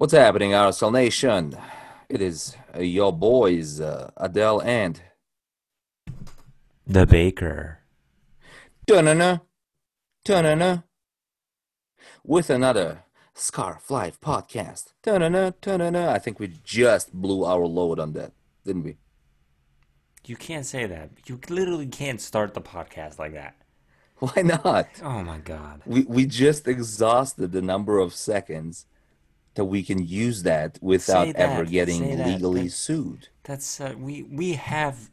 What's happening, RSL Nation? It is uh, your boys, uh, Adele and The Baker. Dunana, Dunana, with another Scarf Life podcast. Dunana, Dunana. I think we just blew our load on that, didn't we? You can't say that. You literally can't start the podcast like that. Why not? Oh my god. We we just exhausted the number of seconds that we can use that without Say ever getting that, legally that- sued. That's uh, we we have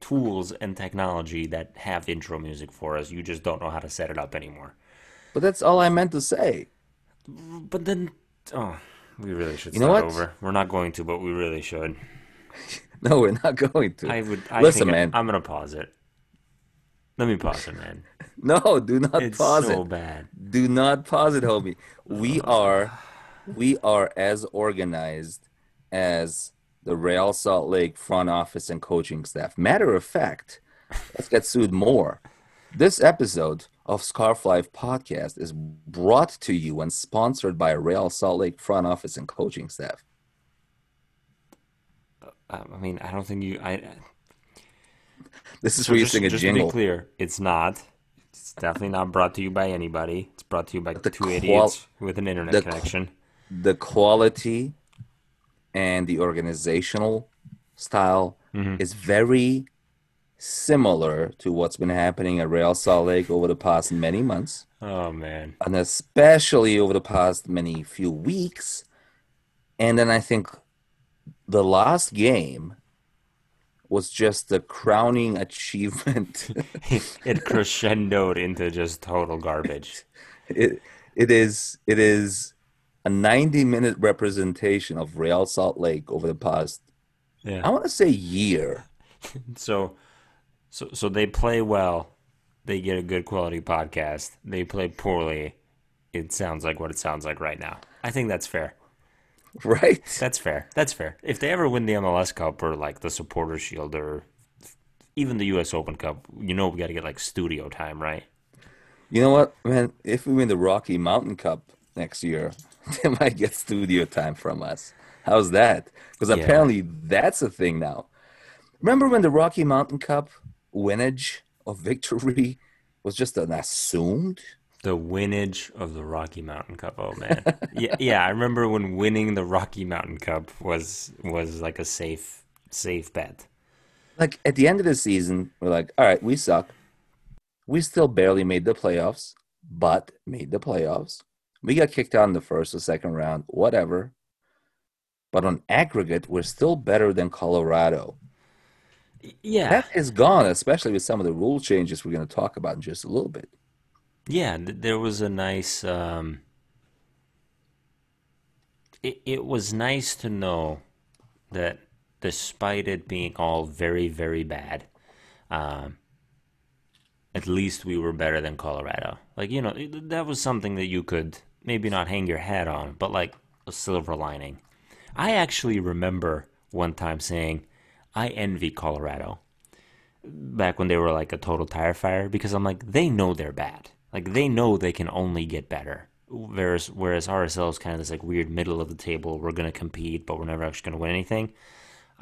tools and technology that have intro music for us. You just don't know how to set it up anymore. But that's all I meant to say. But then oh, we really should You know what? over. We're not going to, but we really should. No, we're not going to. I would I Listen, man. I, am I'm going to pause it. Let me pause it, man. No, do not It's pause so it. bad. Do not pause it, homie. We are we are as organized as the Real Salt Lake front office and coaching staff. Matter of fact, let's get sued more. This episode of Scarf Life podcast is brought to you and sponsored by Real Salt Lake front office and coaching staff. Uh, I mean, I don't think you I This is So where you just, sing a just to jingle. be clear, it's not. It's definitely not brought to you by anybody. It's brought to you by the two qual- idiots with an internet the qu- connection. The quality and the organizational style Mm-hmm. is very similar to what's been happening at Real Salt Lake over the past many months, Oh man, and especially over the past many few weeks. And then I think the last game was just the crowning achievement. it crescendoed into just total garbage. it it is it is a 90 minute representation of Real Salt Lake over the past I want to say year. So, so, so they play well. They get a good quality podcast. They play poorly. It sounds like what it sounds like right now. I think that's fair. Right? That's fair. That's fair. If they ever win the MLS Cup or like the Supporter Shield or even the U.S. Open Cup, you know we got to get like studio time, right? You know what, man? If we win the Rocky Mountain Cup next year, they might get studio time from us. How's that? Because Yeah. apparently that's a thing now. Remember when the Rocky Mountain Cup winnage of victory was just an assumed? The winnage of the Rocky Mountain Cup. Oh man, yeah, yeah. I remember when winning the Rocky Mountain Cup was was like a safe safe bet. Like at the end of the season, we're like, all right, we suck. We still barely made the playoffs, but made the playoffs. We got kicked out in the first or second round, whatever. But on aggregate, we're still better than Colorado. Yeah, That is gone, especially with some of the rule changes we're going to talk about in just a little bit. yeah. There was a nice. Um, it it was nice to know that despite it being all very very bad, um, at least we were better than Colorado. Like you know, that was something that you could maybe not hang your hat on, but like a silver lining. I actually remember one time saying, "I envy Colorado." Back when they were like a total tire fire, because I'm like, they know they're bad. Like they know they can only get better. Whereas whereas RSL is kind of this like weird middle of the table. We're gonna compete, but we're never actually gonna win anything.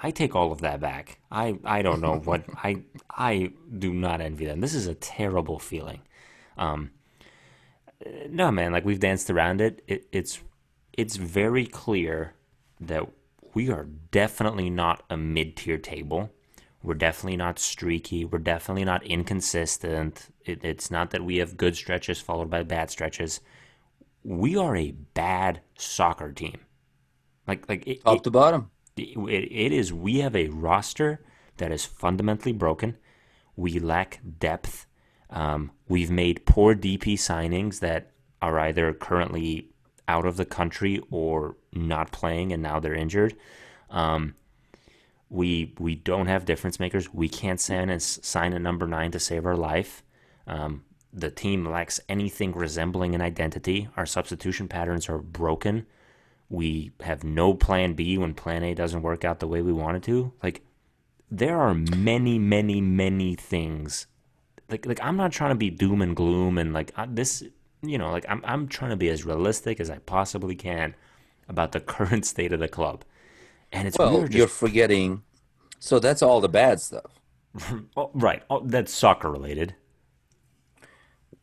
I take all of that back. I, I don't know what I I do not envy them. This is a terrible feeling. Um, no man, like we've danced around it. it it's it's very clear that we are definitely not a mid tier table. We're definitely not streaky. We're definitely not inconsistent. It, it's not that we have good stretches followed by bad stretches. We are a bad soccer team. Like like it, Top to bottom. it, it is we have a roster that is fundamentally broken we lack depth um, we've made poor dp signings that are either currently out of the country or not playing and now they're injured um, we we don't have difference makers we can't sign a, sign a number nine to save our life um, the team lacks anything resembling an identity our substitution patterns are broken we have no plan B when plan A doesn't work out the way we want it to. Like there are many, many, many things. Like like I'm not trying to be doom and gloom and like I, this, you know, like I'm I'm trying to be as realistic as I possibly can about the current state of the club. And it's Well, weird. you're forgetting. So that's all the bad stuff. oh, right. Oh, that's soccer related.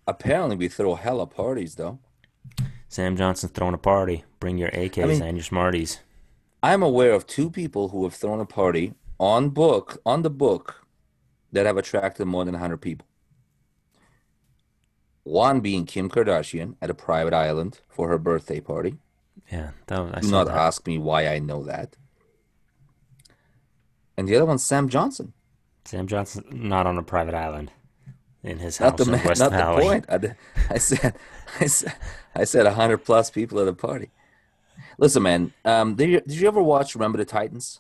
Apparently, we throw hella parties though. Sam Johnson's throwing a party. Bring your AKs mean- and your Smarties. I'm aware of two people who have thrown a party on book on the book that have attracted more than 100 people. One being Kim Kardashian at a private island for her birthday party. Yeah, that was, I Do not that. ask me why I know that. And the other one's Sam Johnson. Sam Johnson not on a private island in his Not house the in West not Valley. the point. I, I said, I said, I said 100 plus people at a party. Listen, man. Um, did you, did you ever watch Remember the Titans?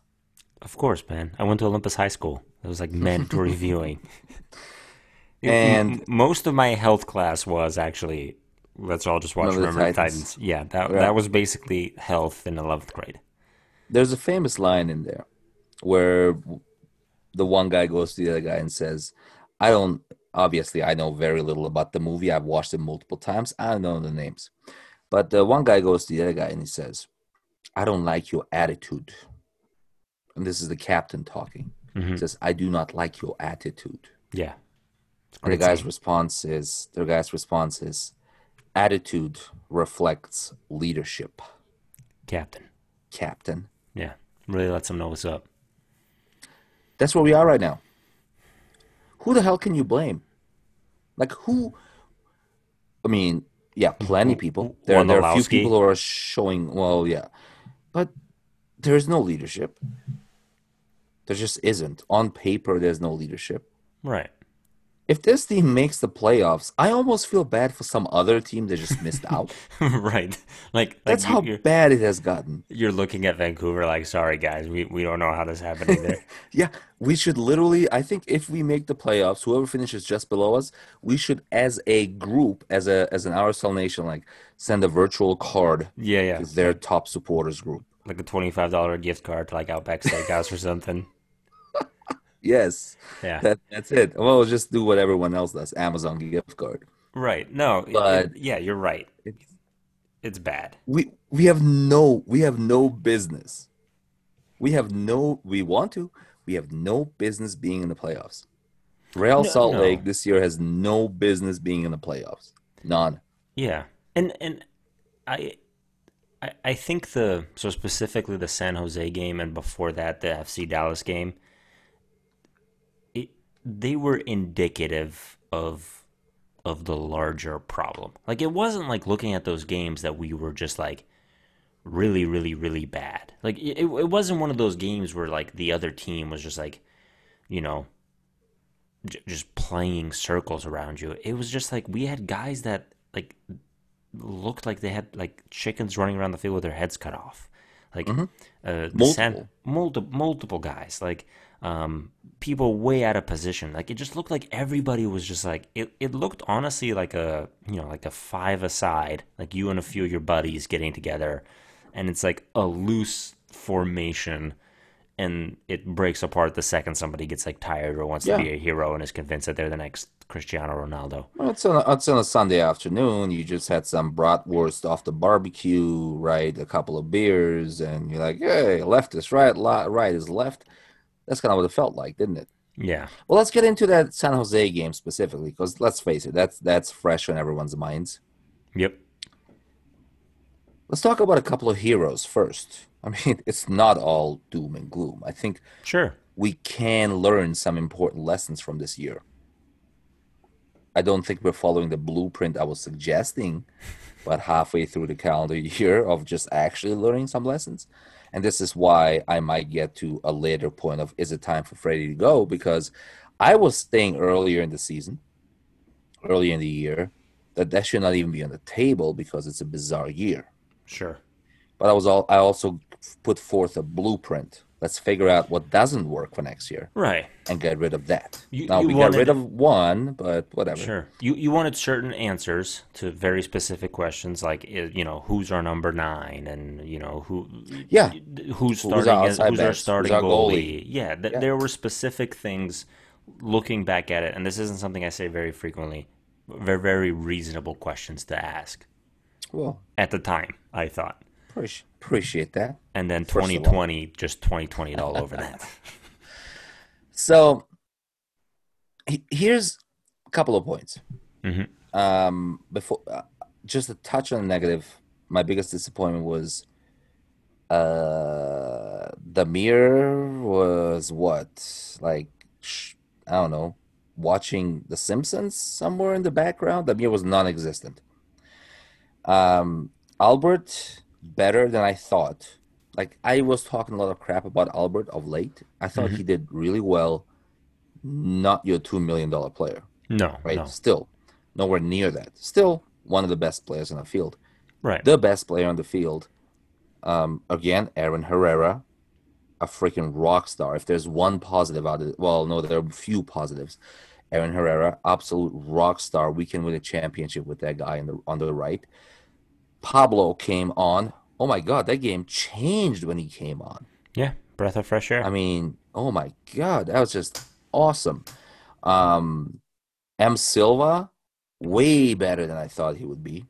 Of course, man. I went to Olympus High School. It was like mandatory viewing. And- most of my health class was actually let's all just watch Remember the Remember the Titans. Titans. Yeah, that Right. that was basically health in eleventh grade. There's a famous line in there where the one guy goes to the other guy and says, I don't, obviously, I know very little about the movie. I've watched it multiple times. I don't know the names. But the one guy goes to the other guy and he says, I don't like your attitude. And this is the captain talking. Mm-hmm. He says, I do not like your attitude. Yeah, the guy's scene. response is, the guy's response is, attitude reflects leadership, captain. captain. Yeah, really lets them know what's up. That's where we are right now. Who the hell can you blame? Like who? I mean, yeah, plenty of people. There, there are a few people who are showing. Well, yeah, but there is no leadership. There just isn't. On paper, there's no leadership. Right. If this team makes the playoffs, I almost feel bad for some other team that just missed out. right. Like, like That's how bad it has gotten. you're looking at Vancouver like, sorry guys, we, we don't know how this happened either. Yeah, we should literally. I think if we make the playoffs, whoever finishes just below us, we should, as a group, as a as an RSL Nation, like send a virtual card yeah, yeah. to their top supporters group. Like a twenty five dollar gift card to like Outback Steakhouse or something. Yes, Yeah. that that's it. Well, just do what everyone else does. Amazon gift card. Right. No. But- it- yeah, you're right. It's, It's bad. we we have no we have no business. We have no. We want to. We have no business being in the playoffs. Real No- Salt no. Lake this year has no business being in the playoffs. None. Yeah, and and I, I I think the so specifically the San Jose game and before that the FC Dallas game, they were indicative of of the larger problem. Like it wasn't like looking at those games that we were just like really really really bad. Like it, it wasn't one of those games where like the other team was just like, you know, j- just playing circles around you. It was just like we had guys that like looked like they had like chickens running around the field with their heads cut off. Like uh, San- Multiple. multiple multiple guys, like um, people way out of position. Like it just looked like everybody was just like it. It looked honestly like a you know like a five aside, like you and a few of your buddies getting together, and it's like a loose formation and it breaks apart the second somebody gets like tired or wants Yeah. to be a hero and is convinced that they're the next Cristiano Ronaldo. Well, it's on a, it's on a Sunday afternoon. You just had some bratwurst off the barbecue, right? A couple of beers, and you're like, "Hey, left is right, right is left." That's kind of what it felt like, didn't it? Yeah. Well, let's get into that San Jose game specifically, because let's face it, that's that's fresh on everyone's minds. Yep. Let's talk about a couple of heroes first. I mean, it's not all doom and gloom. I think Sure. we can learn some important lessons from this year. I don't think we're following the blueprint I was suggesting, but halfway through the calendar year of just actually learning some lessons. And this is why I might get to a later point of is it time for Freddie to go? Because I was saying earlier in the season, earlier in the year, that that should not even be on the table because it's a bizarre year. Sure. But I was all I also put forth a blueprint. Let's figure out what doesn't work for next year Right. and get rid of that. You- now you we wanted- got rid of one, but whatever. Sure. You you wanted certain answers to very specific questions like eh, you know who's our number nine and you know who Yeah. who's Who's our starting as, who's our backs? Who's starting our goalie. goalie? Yeah, th- Yeah. there were specific things looking back at it and this isn't something I say very frequently. Very very reasonable questions to ask Well, at the time, I thought. Appreci- Appreciate that. And then First 2020, just 2020 all over that. So he- here's a couple of points. Mhm. Um, before uh, just a touch on the negative, my biggest disappointment was uh Damir was what like sh- I don't know watching The Simpsons somewhere in the background. Damir was non-existent. Um, Albert better than I thought. Like I was talking a lot of crap about Albert of late. I thought he did really well. Not your two million dollar player, No, right? no. Still, nowhere near that. Still one of the best players on the field. Right. The best player on the field. Um, again, Aaron Herrera, a freaking rock star. If there's one positive out of it, well, no, there are a few positives. Aaron Herrera, absolute rock star. We can win a championship with that guy on the on the right. Pablo came on. Oh my God, that game changed when he came on. yeah. Breath of fresh air. I mean, oh my God, that was just awesome. Um, M. Silva, way better than I thought he would be.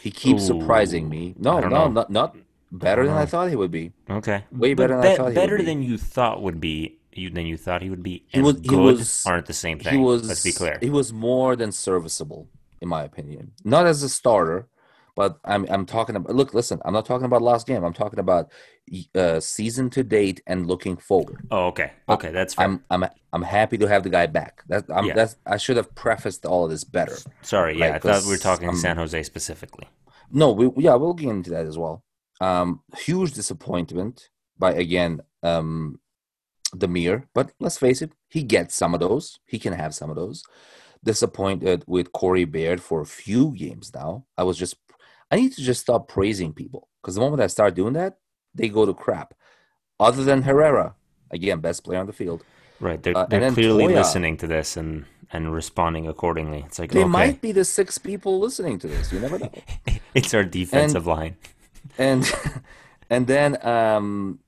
He keeps surprising me. No, no, know. not not better than I thought he would be. okay. way But better than I thought he would better be. than you thought would be. You, than you thought he would be. He and was- he was- aren't the same thing. He was Let's be clear. he was more than serviceable, in my opinion. Not as a starter, but I'm I'm talking about look, listen, I'm not talking about last game. I'm talking about uh, season to date and looking forward. Oh, okay. Okay, that's fair. I'm I'm I'm happy to have the guy back. That I'm Yeah. that's I should have prefaced all of this better. Sorry. Yeah, right, I thought we were talking I'm- San Jose specifically. No, we yeah, we'll get into that as well. Um, huge disappointment by again um, Damir, but let's face it, he gets some of those. He can have some of those. Disappointed with Corey Baird for a few games now. I was just, I need to just stop praising people because the moment I start doing that, they go to crap. Other than Herrera, again, best player on the field. Right. They're, Uh, they're clearly Toia. listening to this and and responding accordingly. It's like They okay, might be the six people listening to this. You never know. it's our defensive line. and and then um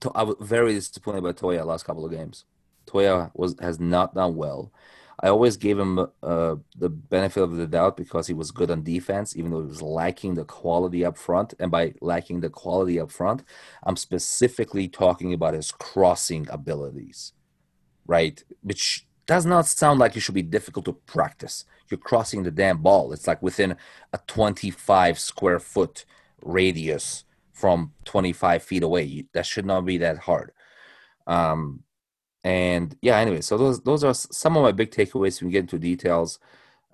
to, I was very disappointed by Toia last couple of games. Toia was has not done well. I always gave him uh, the benefit of the doubt because he was good on defense, even though he was lacking the quality up front. And by lacking the quality up front, I'm specifically talking about his crossing abilities, right? Which does not sound like it should be difficult to practice. You're crossing the damn ball. It's like within a 25 square foot radius from 25 feet away. That should not be that hard. Um, and yeah, anyway, so those those are some of my big takeaways. We can get into details,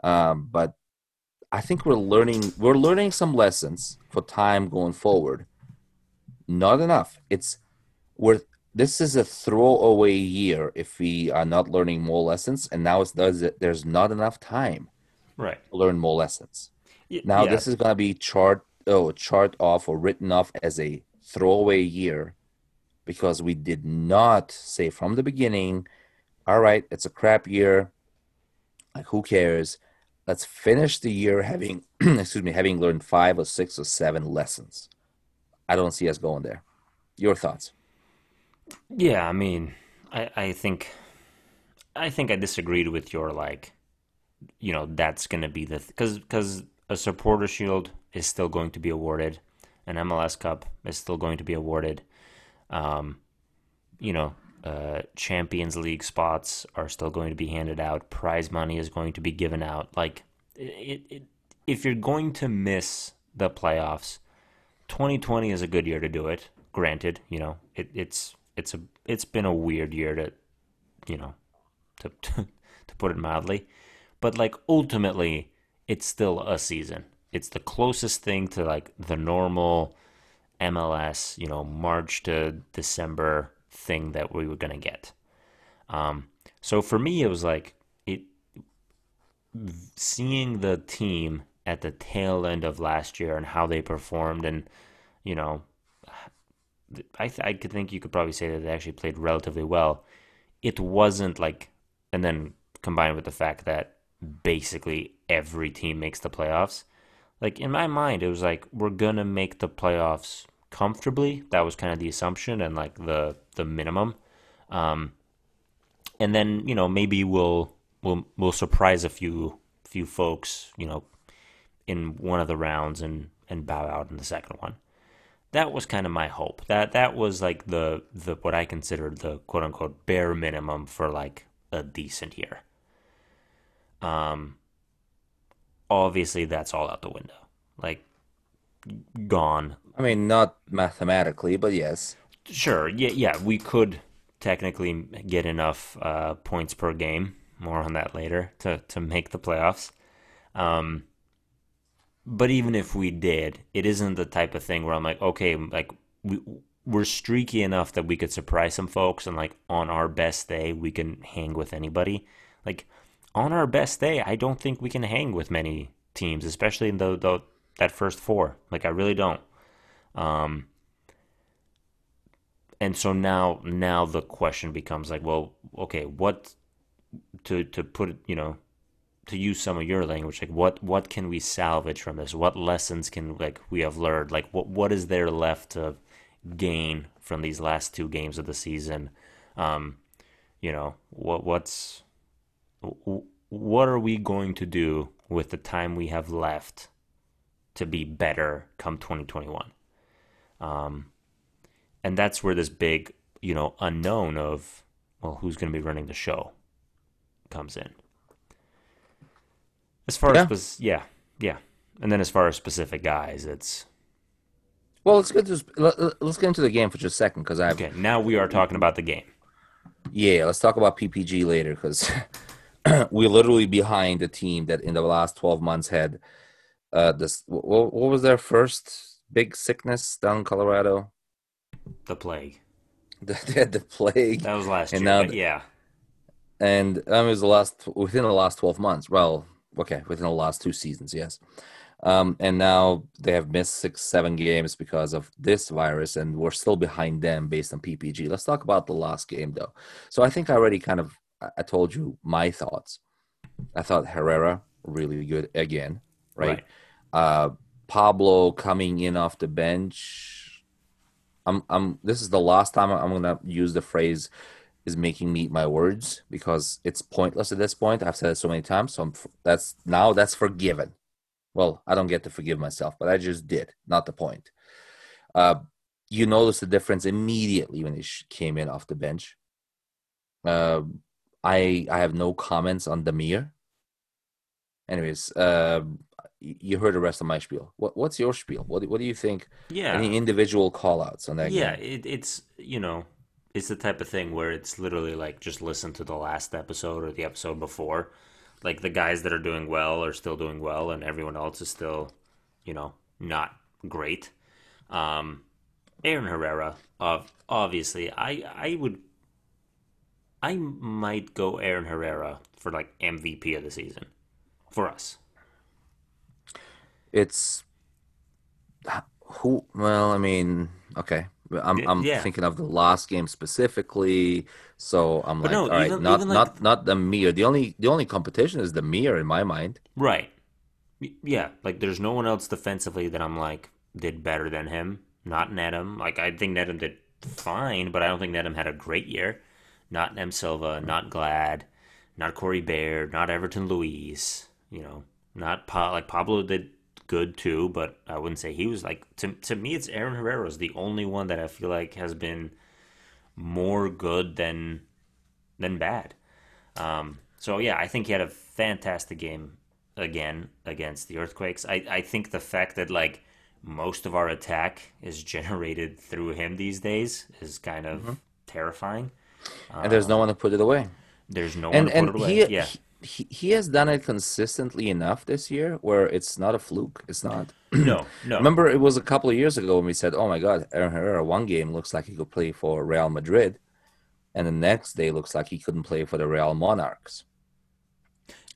um, but I think we're learning we're learning some lessons for time going forward. Not enough. It's we're this is a throwaway year if we are not learning more lessons, and now it's does there's not enough time Right. to learn more lessons. Y- Now yeah. this is gonna be chart oh chart off or written off as a throwaway year because we did not say from the beginning, all right, it's a crap year. Like who cares? Let's finish the year having excuse me, having learned five or six or seven lessons. I don't see us going there. Your thoughts? Yeah, I mean, I, I think, I think I disagreed with your like, you know, that's gonna be the because because a supporter shield is still going to be awarded, an MLS Cup is still going to be awarded, um, you know, uh, Champions League spots are still going to be handed out, prize money is going to be given out. Like, it, it if you're going to miss the playoffs, 2020 is a good year to do it. Granted, you know, it, it's it's a it's been a weird year to, you know, to to, to put it mildly, but like ultimately, it's still a season. It's the closest thing to like the normal MLS, you know, March to December thing that we were gonna get. Um, so for me, it was like it seeing the team at the tail end of last year and how they performed, and you know, I th- I could think you could probably say that they actually played relatively well. It wasn't like, and then combined with the fact that basically every team makes the playoffs. Like in my mind, it was like we're gonna make the playoffs comfortably. That was kind of the assumption and like the the minimum. Um, and then you know maybe we'll we'll we'll surprise a few few folks you know in one of the rounds and and bow out in the second one. that was kind of my hope. That that was like the the what I considered the quote unquote bare minimum for like a decent year. Um obviously that's all out the window. Like gone. I mean, not mathematically, but yes. Sure. Yeah, yeah, we could technically get enough uh, points per game. More on that later to to make the playoffs. Um, but even if we did, it isn't the type of thing where I'm like, okay, like we we're streaky enough that we could surprise some folks, and like on our best day, we can hang with anybody. Like on our best day, I don't think we can hang with many teams, especially in the, the that first four. Like I really don't. Um, and so now now the question becomes like, well, okay, what to to put you know to use some of your language like what what can we salvage from this? What lessons can like we have learned? Like what what is there left to gain from these last two games of the season? Um you know what what's what are we going to do with the time we have left to be better come 2021 um and that's where this big you know unknown of well who's going to be running the show comes in. As far Yeah. as yeah, yeah, and then as far as specific guys, it's Well, let's get to let, let- let's get into the game for just a second because I okay. Now we are talking about the game. yeah. Let's talk about PPG later because we're literally behind the team that in the last twelve months had uh this. What, what was their first big sickness down in Colorado? The plague. They had the plague, that was last and year. now yeah, and um, it was the last within the last 12 months well okay within the last two seasons yes. Um, and now they have missed six seven games because of this virus and we're still behind them based on ppg let's talk about the last game though. So i think i already kind of i I told you my thoughts. I thought herrera really good again right, Right. uh pablo coming in off the bench i'm i'm this is the last time i'm gonna use the phrase is making me eat my words because it's pointless at this point. I've said it so many times, so I'm, that's now that's forgiven. Well, I don't get to forgive myself, but I just did. Not the point. Uh, you notice the difference immediately when he came in off the bench. Uh, I I have no comments on Damir. Anyways, uh, you heard the rest of my spiel. What what's your spiel? What do- what do you think? yeah, Any individual call outs on that yeah. game? It, it's you know, it's the type of thing where it's literally like just listen to the last episode or the episode before. Like the guys that are doing well are still doing well, and everyone else is still, you know, not great. Um, Aaron Herrera, of obviously, I I would, I might go Aaron Herrera for like MVP of the season, for us. It's who? Well, I mean, okay. I'm I'm Yeah, thinking of the last game specifically, so I'm but like, no, all right, even not even like not not Damir. The only the only competition is Damir in my mind. right, yeah, like there's no one else defensively that I'm like did better than him. Not Nedum. Like I think Nedum did fine, but I don't think Nedum had a great year. Not Nem Silva, not Glad, not Corey Baird, not Everton Luiz. You know, not pa- like Pablo did good too, but I wouldn't say he was like to to me. It's Aaron Herrera's the only one that I feel like has been more good than than bad. Um, so yeah, I think he had a fantastic game again against the Earthquakes. I, I think the fact that like most of our attack is generated through him these days is kind of terrifying. And there's no Um, one to put it away. there's no one And to put it away. he Yeah. he he has done it consistently enough this year where it's not a fluke. It's not. No, no. Remember, it was a couple of years ago when we said, "Oh my God, Aaron Herrera, one game looks like he could play for Real Madrid, and the next day looks like he couldn't play for the Real Monarchs."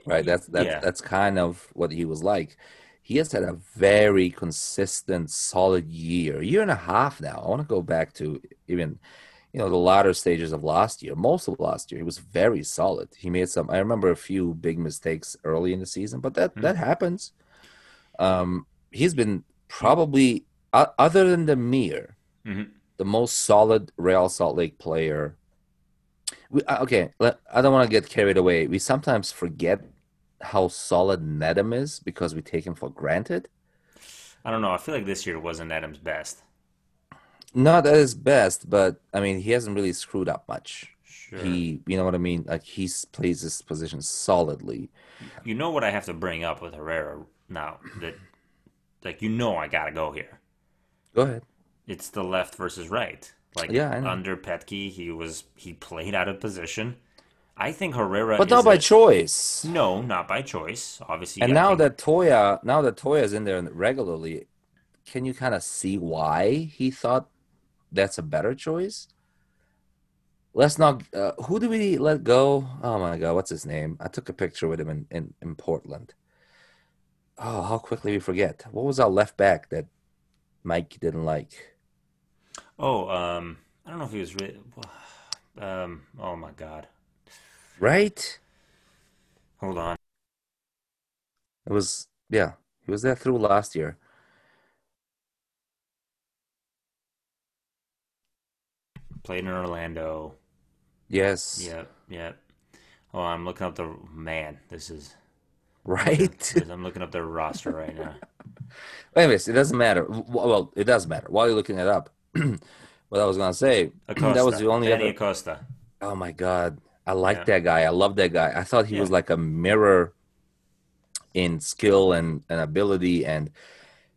Right? That's that's Yeah. that's kind of what he was like. He has had a very consistent, solid year, year and a half now. I want to go back to even, you know, the latter stages of last year. Most of last year, he was very solid. He made some. I remember a few big mistakes early in the season, but that Mhm. that happens. Um, he's been probably, o- other than Damir, Mhm. the most solid Real Salt Lake player. We, uh, okay, let, I don't want to get carried away. We sometimes forget how solid Nedum is because we take him for granted. I don't know. I feel like this year wasn't Adam's best. Not at his best, but I mean, he hasn't really screwed up much. Sure. He, you know what I mean? Like he plays his position solidly. You know what I have to bring up with Herrera now that like you know I gotta go here. Go ahead. It's the left versus right. Like Yeah, under Petke, he was he played out of position. I think Herrera But is not by a choice. no, not by choice. Obviously, And now think that Toia, now that Toia's in there regularly, can you kind of see why he thought that's a better choice? Let's not. Uh, who do we let go? Oh my God, what's his name? I took a picture with him in, in, in Portland. Oh, how quickly we forget. What was our left back that Mike didn't like? Oh, um, I don't know if he was. Re- um, oh my God, Right? hold on. It was, yeah, he was there through last year. Played in Orlando. Yes, Yep, yep. Oh, I'm looking up the man. This is. right? I'm looking up their roster right now. Anyways, it doesn't matter. Well, it does matter. While you're looking it up, what I was gonna say, that was the only Danny other. Acosta. Oh my God, I like Yeah, that guy. I love that guy. I thought he yeah, was like a mirror in skill and, and ability and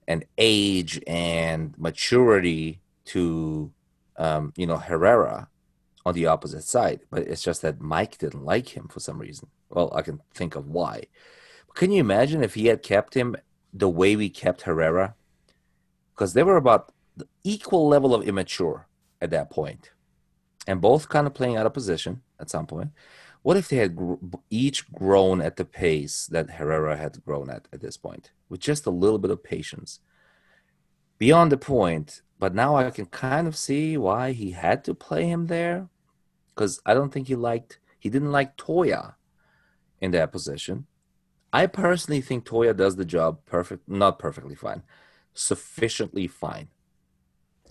and age and maturity to um, you know Herrera on the opposite side. But it's just that Mike didn't like him for some reason. Well, I can think of why. Can you imagine if he had kept him the way we kept Herrera? Because they were about the equal level of immature at that point, and both kind of playing out of position at some point. What if they had gr- each grown at the pace that Herrera had grown at at this point, with just a little bit of patience? Beyond the point, but now I can kind of see why he had to play him there, because I don't think he liked he didn't like Toia in that position. I personally think Toia does the job perfect, not perfectly fine, sufficiently fine.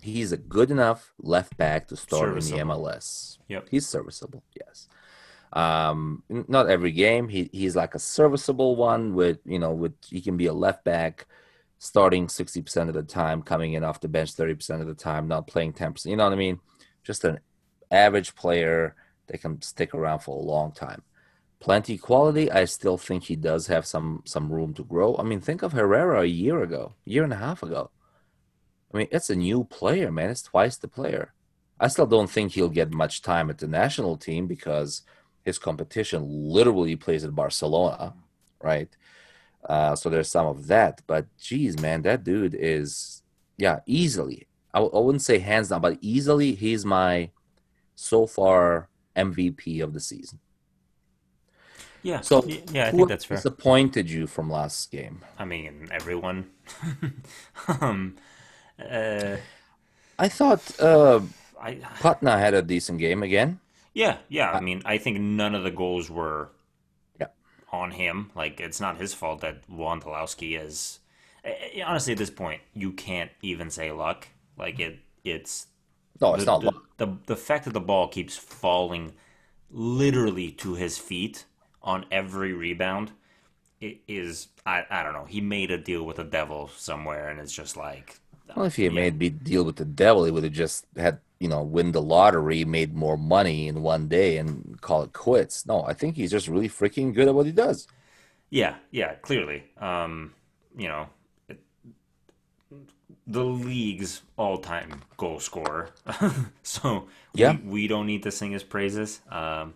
He's a good enough left back to start in the. MLS. Yep. He's serviceable, yes. Um, not every game. He he's like a serviceable one with you know with he can be a left back, starting sixty percent of the time, coming in off the bench thirty percent of the time, not playing ten percent. You know what I mean? Just an average player that can stick around for a long time plenty quality. I still think he does have some some room to grow. I mean, think of Herrera a year ago, year and a half ago. I mean, it's a new player, man. It's twice the player. I still don't think he'll get much time at the national team because his competition literally plays at Barcelona, right? Uh, so there's some of that. But geez, man, that dude is, yeah, easily. I, w- I wouldn't say hands down, but easily he's my so far MVP of the season. Yeah, So, yeah, I think that's fair. disappointed you from last game? I mean, everyone. um, uh, I thought uh, I, Patna had a decent game again. yeah, yeah. I mean, I think none of the goals were on him. Like, it's not his fault that Wondolowski is. eh, eh, Honestly, at this point, you can't even say luck. Like it, it's no, it's the not the luck. the the fact that the ball keeps falling literally to his feet on every rebound it is I, I don't know he made a deal with the devil somewhere and it's just like Well, if he yeah made a deal with the devil, he would have just had you know win the lottery, made more money in one day, and call it quits. No, I think he's just really freaking good at what he does. yeah yeah clearly um you know it, the league's all-time goal scorer so Yeah, we don't need to sing his praises um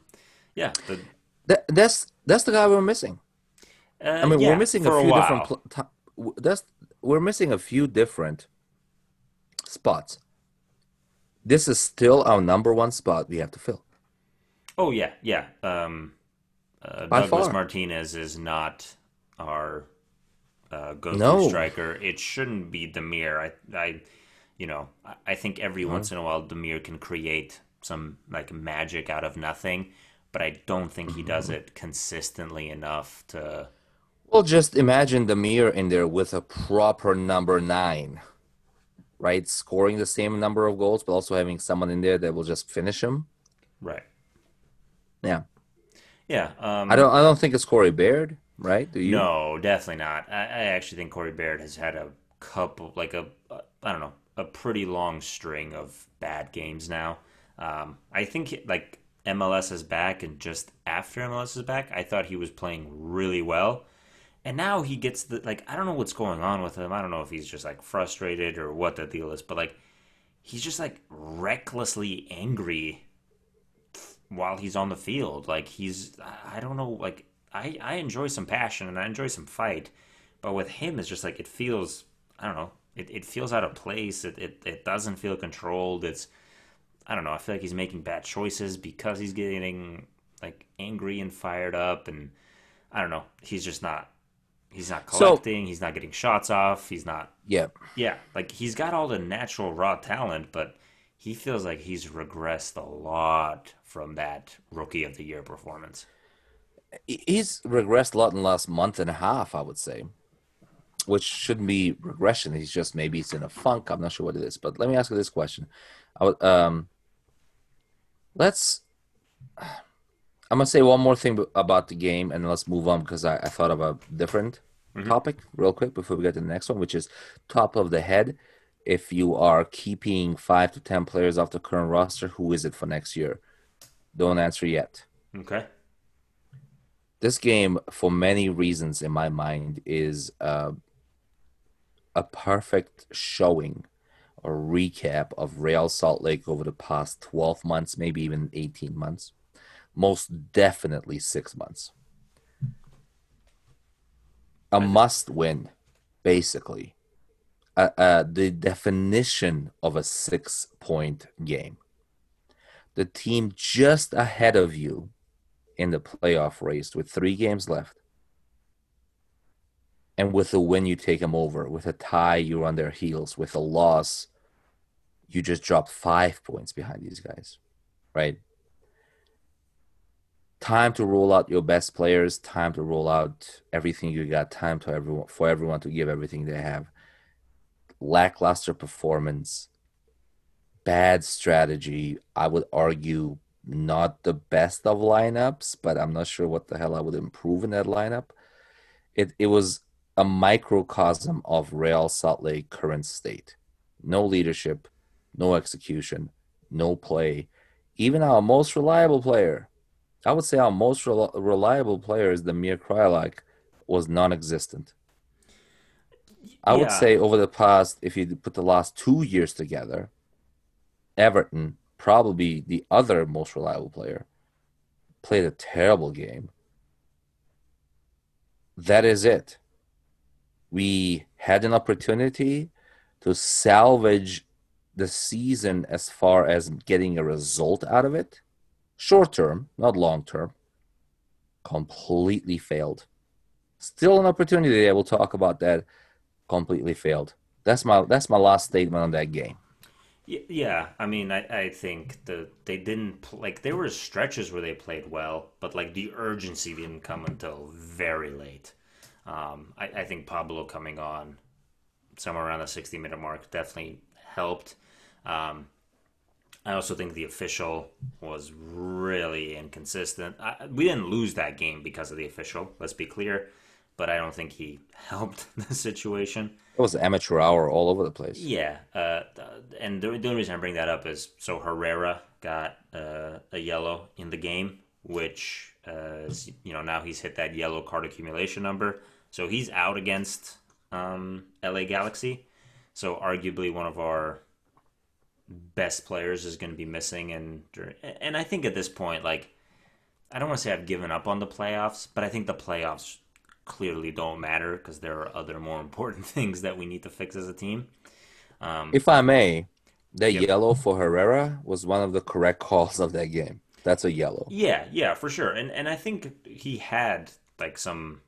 yeah the that that's that's the guy we're missing. I uh mean, we're missing a for a few different. Pl- w- that's we're missing a few different spots. This is still our number one spot we have to fill oh yeah yeah um uh, Douglas far. Martinez is not our uh, go-to No, striker. It shouldn't be Damir. I, I, you know, I think every no. once in a while Damir can create some like magic out of nothing, but I don't think he does it consistently enough to. Well, just imagine mirror in there with a proper number nine, right? Scoring the same number of goals, but also having someone in there that will just finish him. Right. Yeah, Yeah. I Um. don't. I don't think it's Corey Baird, right? Do you? No, definitely not. I, I actually think Corey Baird has had a couple, like a, uh, don't know, a pretty long string of bad games now. Um, I think like MLS is back, and just after MLS is back, I thought he was playing really well. And now he gets the like I don't know what's going on with him. I don't know if he's just like frustrated or what the deal is, but like he's just like recklessly angry while he's on the field. Like he's I don't know like I I enjoy some passion and I enjoy some fight, but with him it's just like it feels I don't know it, it feels out of place. It, it it doesn't feel controlled. It's I don't know. I feel like he's making bad choices because he's getting like angry and fired up, and I don't know. He's just not. He's not collecting. So, he's not getting shots off. He's not. Yeah. Yeah. Like he's got all the natural raw talent, but he feels like he's regressed a lot from that rookie of the year performance. He's regressed a lot in the last month and a half, I would say which shouldn't be regression. He's just maybe he's in a funk. I'm not sure what it is. But let me ask you this question. Would, um, let's. I'm gonna say one more thing about the game, and let's move on because I, I thought of a different mm-hmm. topic real quick before we get to the next one, which is top of the head. If you are keeping five to ten players off the current roster, who is it for next year? Don't answer yet. Okay this game, for many reasons in my mind, is uh, a perfect showing or recap of Real Salt Lake over the past 12 months, maybe even 18 months, most definitely six months. A must win, basically. Uh, uh, the definition of a six point game. The team just ahead of you in the playoff race with three games left and with a win, you take them over. With a tie, you're on their heels. With a loss, you just drop five points behind these guys, right? Time to roll out your best players. Time to roll out everything you got. Time to everyone for everyone to give everything they have. Lackluster performance, bad strategy. I would argue not the best of lineups, but I'm not sure what the hell I would improve in that lineup. It it was a microcosm of Real Salt Lake current state. No leadership, no execution, no play. Even our most reliable player, I would say our most rel- reliable player is Damir Kreilach, was non-existent. I yeah. would say over the past, if you put the last two years together, Everton, probably the other most reliable player, played a terrible game. That is it we had an opportunity to salvage the season as far as getting a result out of it. Short term, not long term. Completely failed. Still an opportunity. I will talk about that. Completely failed. That's my that's my last statement on that game. Yeah, I mean, I, I think the they didn't like there were stretches where they played well, but like the urgency didn't come until very late. Um, I, I, think Pablo coming on somewhere around the 60 minute mark definitely helped. Um, I also think the official was really inconsistent. I, we didn't lose that game because of the official, let's be clear, but I don't think he helped the situation. It was amateur hour all over the place. Yeah, uh, and the, the, only reason I bring that up is so Herrera got uh, a yellow in the game, which uh, is, you know now he's hit that yellow card accumulation number. So he's out against um, LA Galaxy. So arguably one of our best players is going to be missing, and and I think at this point, like I don't want to say I've given up on the playoffs, but I think the playoffs clearly don't matter because there are other more important things that we need to fix as a team. Um, if I may, that yep. yellow for Herrera was one of the correct calls of that game. That's a yellow. Yeah, yeah, for sure. And and I think he had like some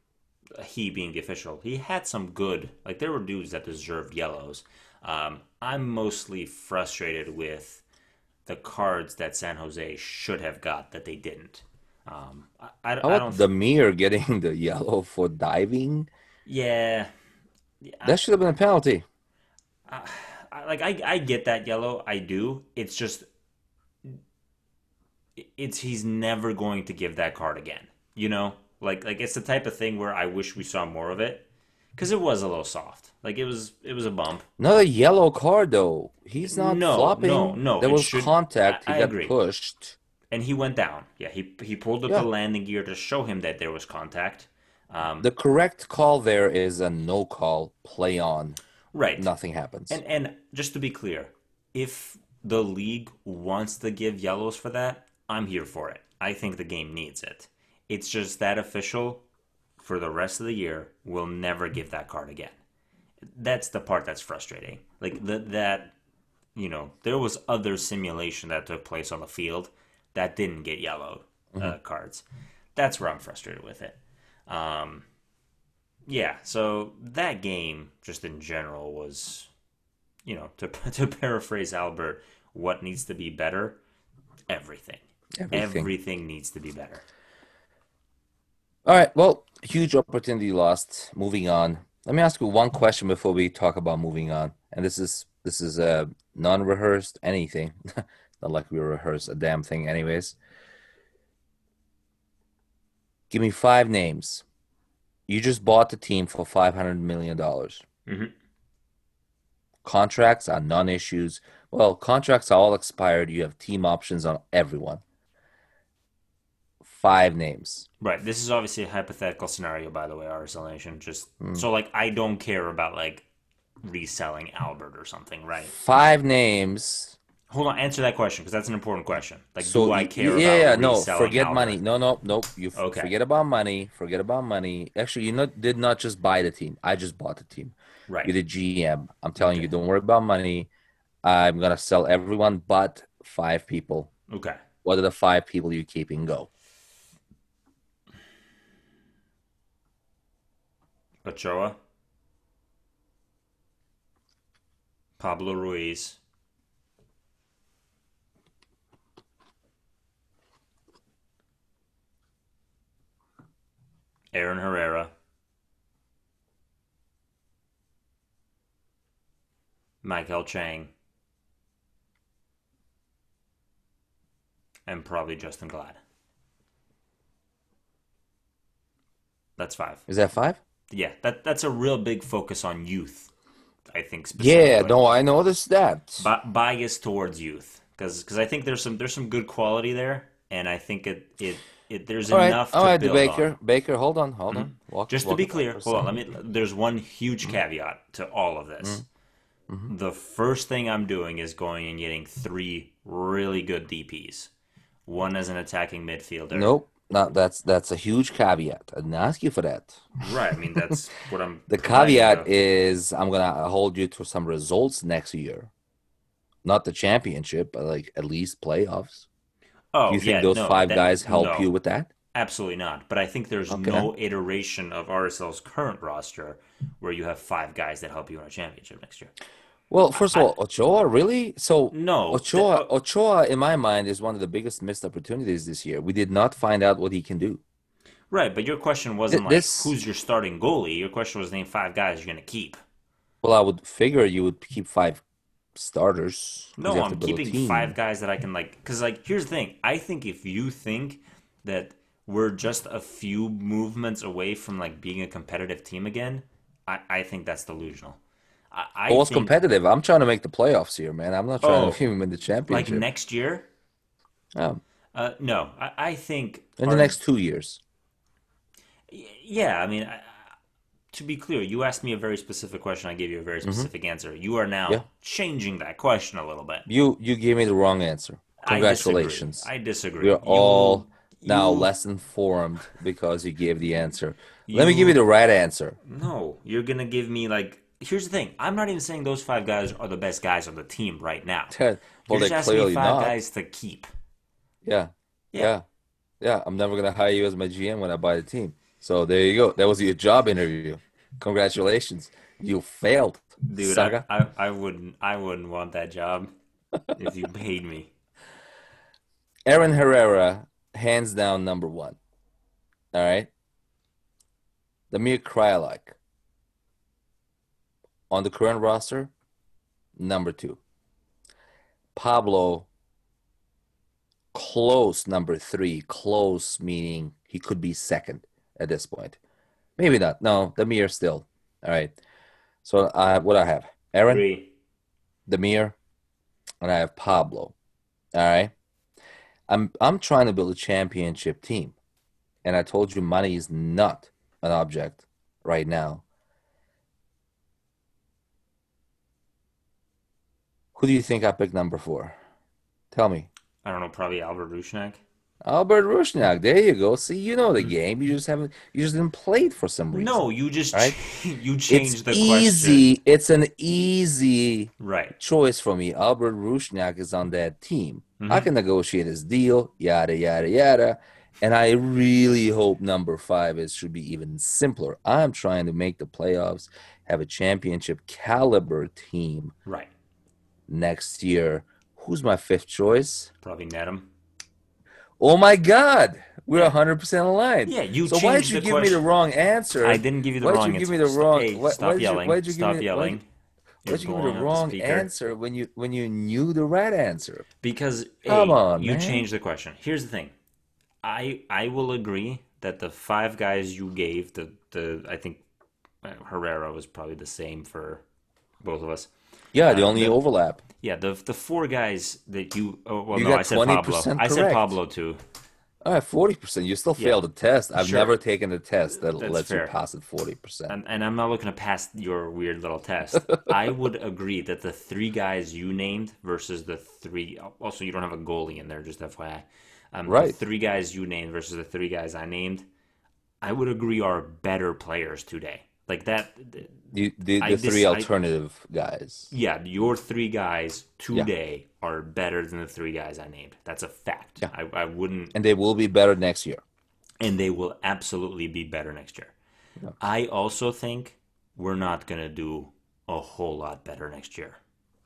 he being the official, he had some good. Like there were dudes that deserved yellows. Um, I'm mostly frustrated with the cards that San Jose should have got that they didn't. Um, I, I, How I don't. Know. The mirror getting the yellow for diving. Yeah, that should have been a penalty. I, like I, I get that yellow. I do. It's just, it's he's never going to give that card again. You know, like like it's the type of thing where I wish we saw more of it because it was a little soft. Like it was, it was a bump. Not a yellow card though. He's not No, flopping. no, no, There it was should- contact. I- He I got agree. pushed. And he went down. Yeah, he he pulled up Yeah. the landing gear to show him that there was contact. Um, The correct call there is a no call. Play on. right. Nothing happens. And and just to be clear, if the league wants to give yellows for that, I'm here for it. I think the game needs it. It's just that official for the rest of the year will never give that card again. That's the part that's frustrating. Like the, that you know, there was other simulation that took place on the field that didn't get yellow uh, cards. That's where I'm frustrated with it. Um, yeah, so that game, just in general, was, you know, to to paraphrase Albert, what needs to be better? Everything. Everything. Everything needs to be better. All right. Well, huge opportunity lost. Moving on. Let me ask you one question before we talk about moving on. And this is this is a non-rehearsed anything. Not like we rehearse a damn thing, anyways. Give me five names. You just bought the team for five hundred million dollars. Mhm. Contracts are non-issues. Well, contracts are all expired. You have team options on everyone. Five names. Right. This is obviously a hypothetical scenario, by the way, RSL Nation. Just Hmm. so like I don't care about like reselling Albert or something, right? Five names. Hold on, answer that question because that's an important question. Like, So do I care yeah, about yeah, no, forget Albert? money. No, no, nope. You f- Okay. forget about money. Forget about money. Actually, you not, did not just buy the team. I just bought the team. Right. You're the GM. I'm telling you, don't worry about money. I'm gonna sell everyone but five people. Okay. What are the five people you're keeping? Go. Ochoa, Pablo Ruiz, Aaron Herrera, Maikel Chang, and probably Justen Glad. That's five. Is that five? Yeah, that that's a real big focus on youth. I think Yeah, no, I noticed that. Bi- bias towards youth because because I think there's some there's some good quality there, and I think it it, it there's All right, enough all to right, Baker. on. Baker, hold on, hold on. Mm-hmm. Walk, Just to be clear, hold on. Let me. There's one huge Mm-hmm. caveat to all of this. Mm-hmm. Mm-hmm. The first thing I'm doing is going and getting three really good DPS. One as an attacking midfielder. Nope, not that's that's a huge caveat. I didn't ask you for that. Right. I mean, that's what I'm. The caveat is I'm gonna hold you to some results next year. Not the championship, but like at least playoffs. Oh, Do you think yeah, those no, five that- guys help no. you with that? Absolutely not. But I think there's Okay. no iteration of RSL's current roster where you have five guys that help you win a championship next year. Well, first of all, Ochoa really? So No, Ochoa, th- uh, Ochoa, in my mind, is one of the biggest missed opportunities this year. We did not find out what he can do. Right, but your question wasn't Th- like this- who's your starting goalie. Your question was name five guys you're going to keep. Well, I would figure you would keep five starters. No, you have to I'm keeping five guys that I can like. Because like, here's the thing. I think if you think that we're just a few movements away from like being a competitive team again, I, I think that's delusional. I, I Well, it's think competitive. I'm trying to make the playoffs here, man. I'm not trying Oh, to even win the championship. like next year. Yeah. Uh, no, I, I think in the next two years. Yeah, I mean, I, to be clear, you asked me a very specific question. I gave you a very specific answer. You are now Mm-hmm. Yeah. changing that question a little bit. You you gave me the wrong answer. I disagree. Congratulations. I disagree. We are You- all now you- less informed because you gave the answer. Let me give you the right answer. No, you're gonna give me like. Here's the thing. I'm not even saying those five guys are the best guys on the team right now. well, you're just asking me five not. guys to keep. Yeah. Yeah. yeah. Yeah. I'm never gonna hire you as my GM when I buy the team. So there you go. That was your job interview. Congratulations. You failed. Dude. I, I, I wouldn't. I wouldn't want that job if you paid me. Aaron Herrera, hands down number one. All right. Damir Kreilach on the current roster, number two. Pablo, close number three. Close meaning he could be second at this point. Maybe not. No, Damir still. All right. So uh, what I have, Aaron, Three. Damir, and I have Pablo. All right. I'm I'm trying to build a championship team, and I told you money is not an object right now. Who do you think I picked number four? Tell me. I don't know, probably Albert Rusnak. Albert Rusnak. There you go. See, you know the game. You just haven't. You just didn't play it for some reason. No, you just Right? you it's changed the question. easy. It's an easy Right. choice for me. Albert Rusnak is on that team. I Mhm. can negotiate his deal, yada yada yada. And I really hope number five is should be even simpler. I'm trying to make the playoffs, have a championship caliber team Right. Next year. Who's my fifth choice? Probably Nedum. Oh my God, we're Yeah. 100% aligned. Yeah, you so why did you give me the wrong answer? I didn't give you the wrong answer. Why did wrong you give me the wrong? Hey, why, stop why'd you, yelling. why'd you give stop me? yelling. You're why'd you give me the up the wrong answer when you when you knew the right answer? Because Come on, you man. changed the question. Here's the thing. I I will agree that the five guys you gave, the the I think uh, Herrera was probably the same for both of us. Yeah, the Uh, only the- overlap. Yeah, the the four guys that you oh, well You no, got I said Pablo. 20% I said. Pablo too. All right, forty percent. You still Yeah. failed the test. I've Sure. never taken a test that That's lets fair. you pass at forty percent. And, and I'm not looking to pass your weird little test. I would agree that the three guys you named versus the three. Also, you don't have a goalie in there, just FYI. Um, The Right. three guys you named versus the three guys I named, I would agree are better players today. Like that. The the, the three alternative guys. Yeah, your three guys today are better than the three guys I named. That's a fact. Yeah. I, I wouldn't And they will be better next year. and they will absolutely be better next year. I also think we're not going to do a whole lot better next year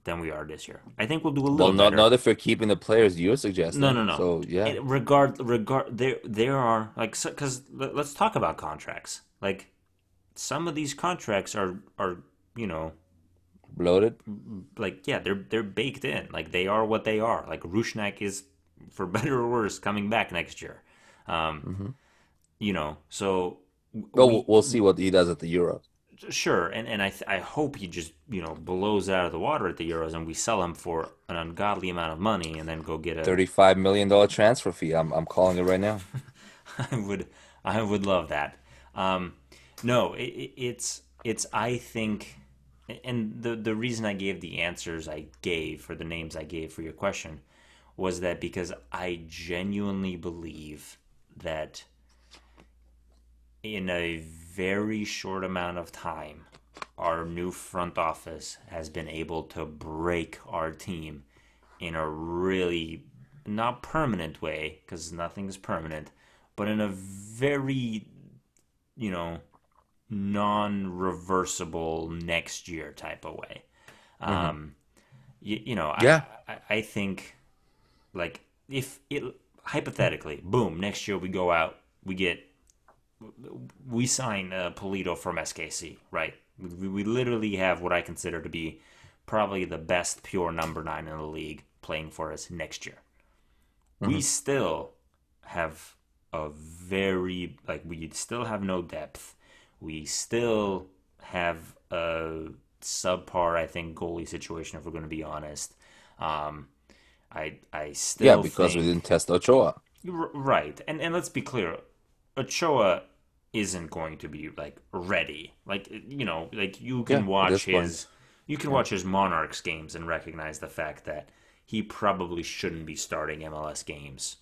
than we are this year. I think we'll do a little Well, not better. not if you're keeping the players you're suggesting. no, no, no. So yeah, regard regard there there are like cuz let's talk about contracts. Like some of these contracts are are, you know, bloated. like yeah, they're they're baked in. Like they are what they are. Like Rusnak is for better or worse coming back next year. Um you know, so Well, we- we'll- see what he does at the Euros. Sure, and and I th- I hope he just you know blows out of the water at the Euros, and we sell him for an ungodly amount of money, and then go get a. Thirty-five million dollar transfer fee. I'm I'm calling it right now. I would I would love that. Um, no, it, it, it's it's I think, and the the reason I gave the answers I gave for the names I gave for your question was that because I genuinely believe that in a very short amount of time, our new front office has been able to break our team in a really not permanent way because nothing is permanent, but in a very, you know, non-reversible next year type of way. Um, you, you know, Yeah. I, I, I think like if it hypothetically, boom, next year we go out, we get we sign uh, Pulido from SKC, right? We, we literally have what I consider to be probably the best pure number nine in the league playing for us next year. We still have a very like we still have no depth. We still have a subpar, I think, goalie situation. If we're going to be honest, um, I I still Yeah, because think, we didn't test Ochoa. Right, and and let's be clear, Ochoa isn't going to be like ready. Like you know, like you can Yeah, watch this point. his, you can watch his Monarchs games and recognize the fact that he probably shouldn't be starting MLS games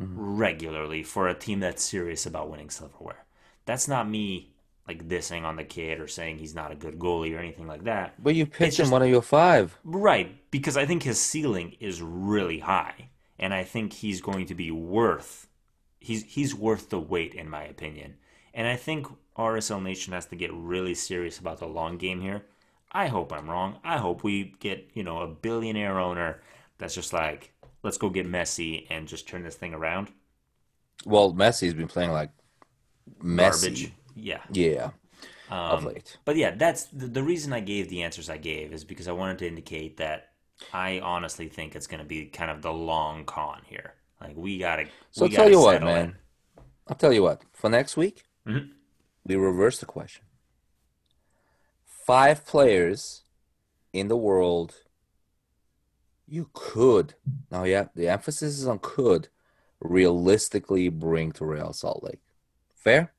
Mm-hmm. regularly for a team that's serious about winning silverware. That's not me like dissing on the kid or saying he's not a good goalie or anything like that. But you picked him just- one of your five. Right, because I think his ceiling is really high, and I think he's going to be worth he's he's worth the wait in my opinion. And I think RSL Nation has to get really serious about the long game here. I hope I'm wrong. I hope we get, you know, a billionaire owner that's just like, let's go get Messi and just turn this thing around. Well, Messi's been playing like messy. Garbage. Yeah. Yeah, of Um, late. But yeah, that's the, the reason I gave the answers I gave is because I wanted to indicate that I honestly think it's going to be kind of the long con here. Like we gotta. So we tell you what, man. in. I'll tell you what. For next week, Mhm. we reverse the question. five players in the world you could now yeah the emphasis is on could realistically bring to Real Salt Lake. Fair?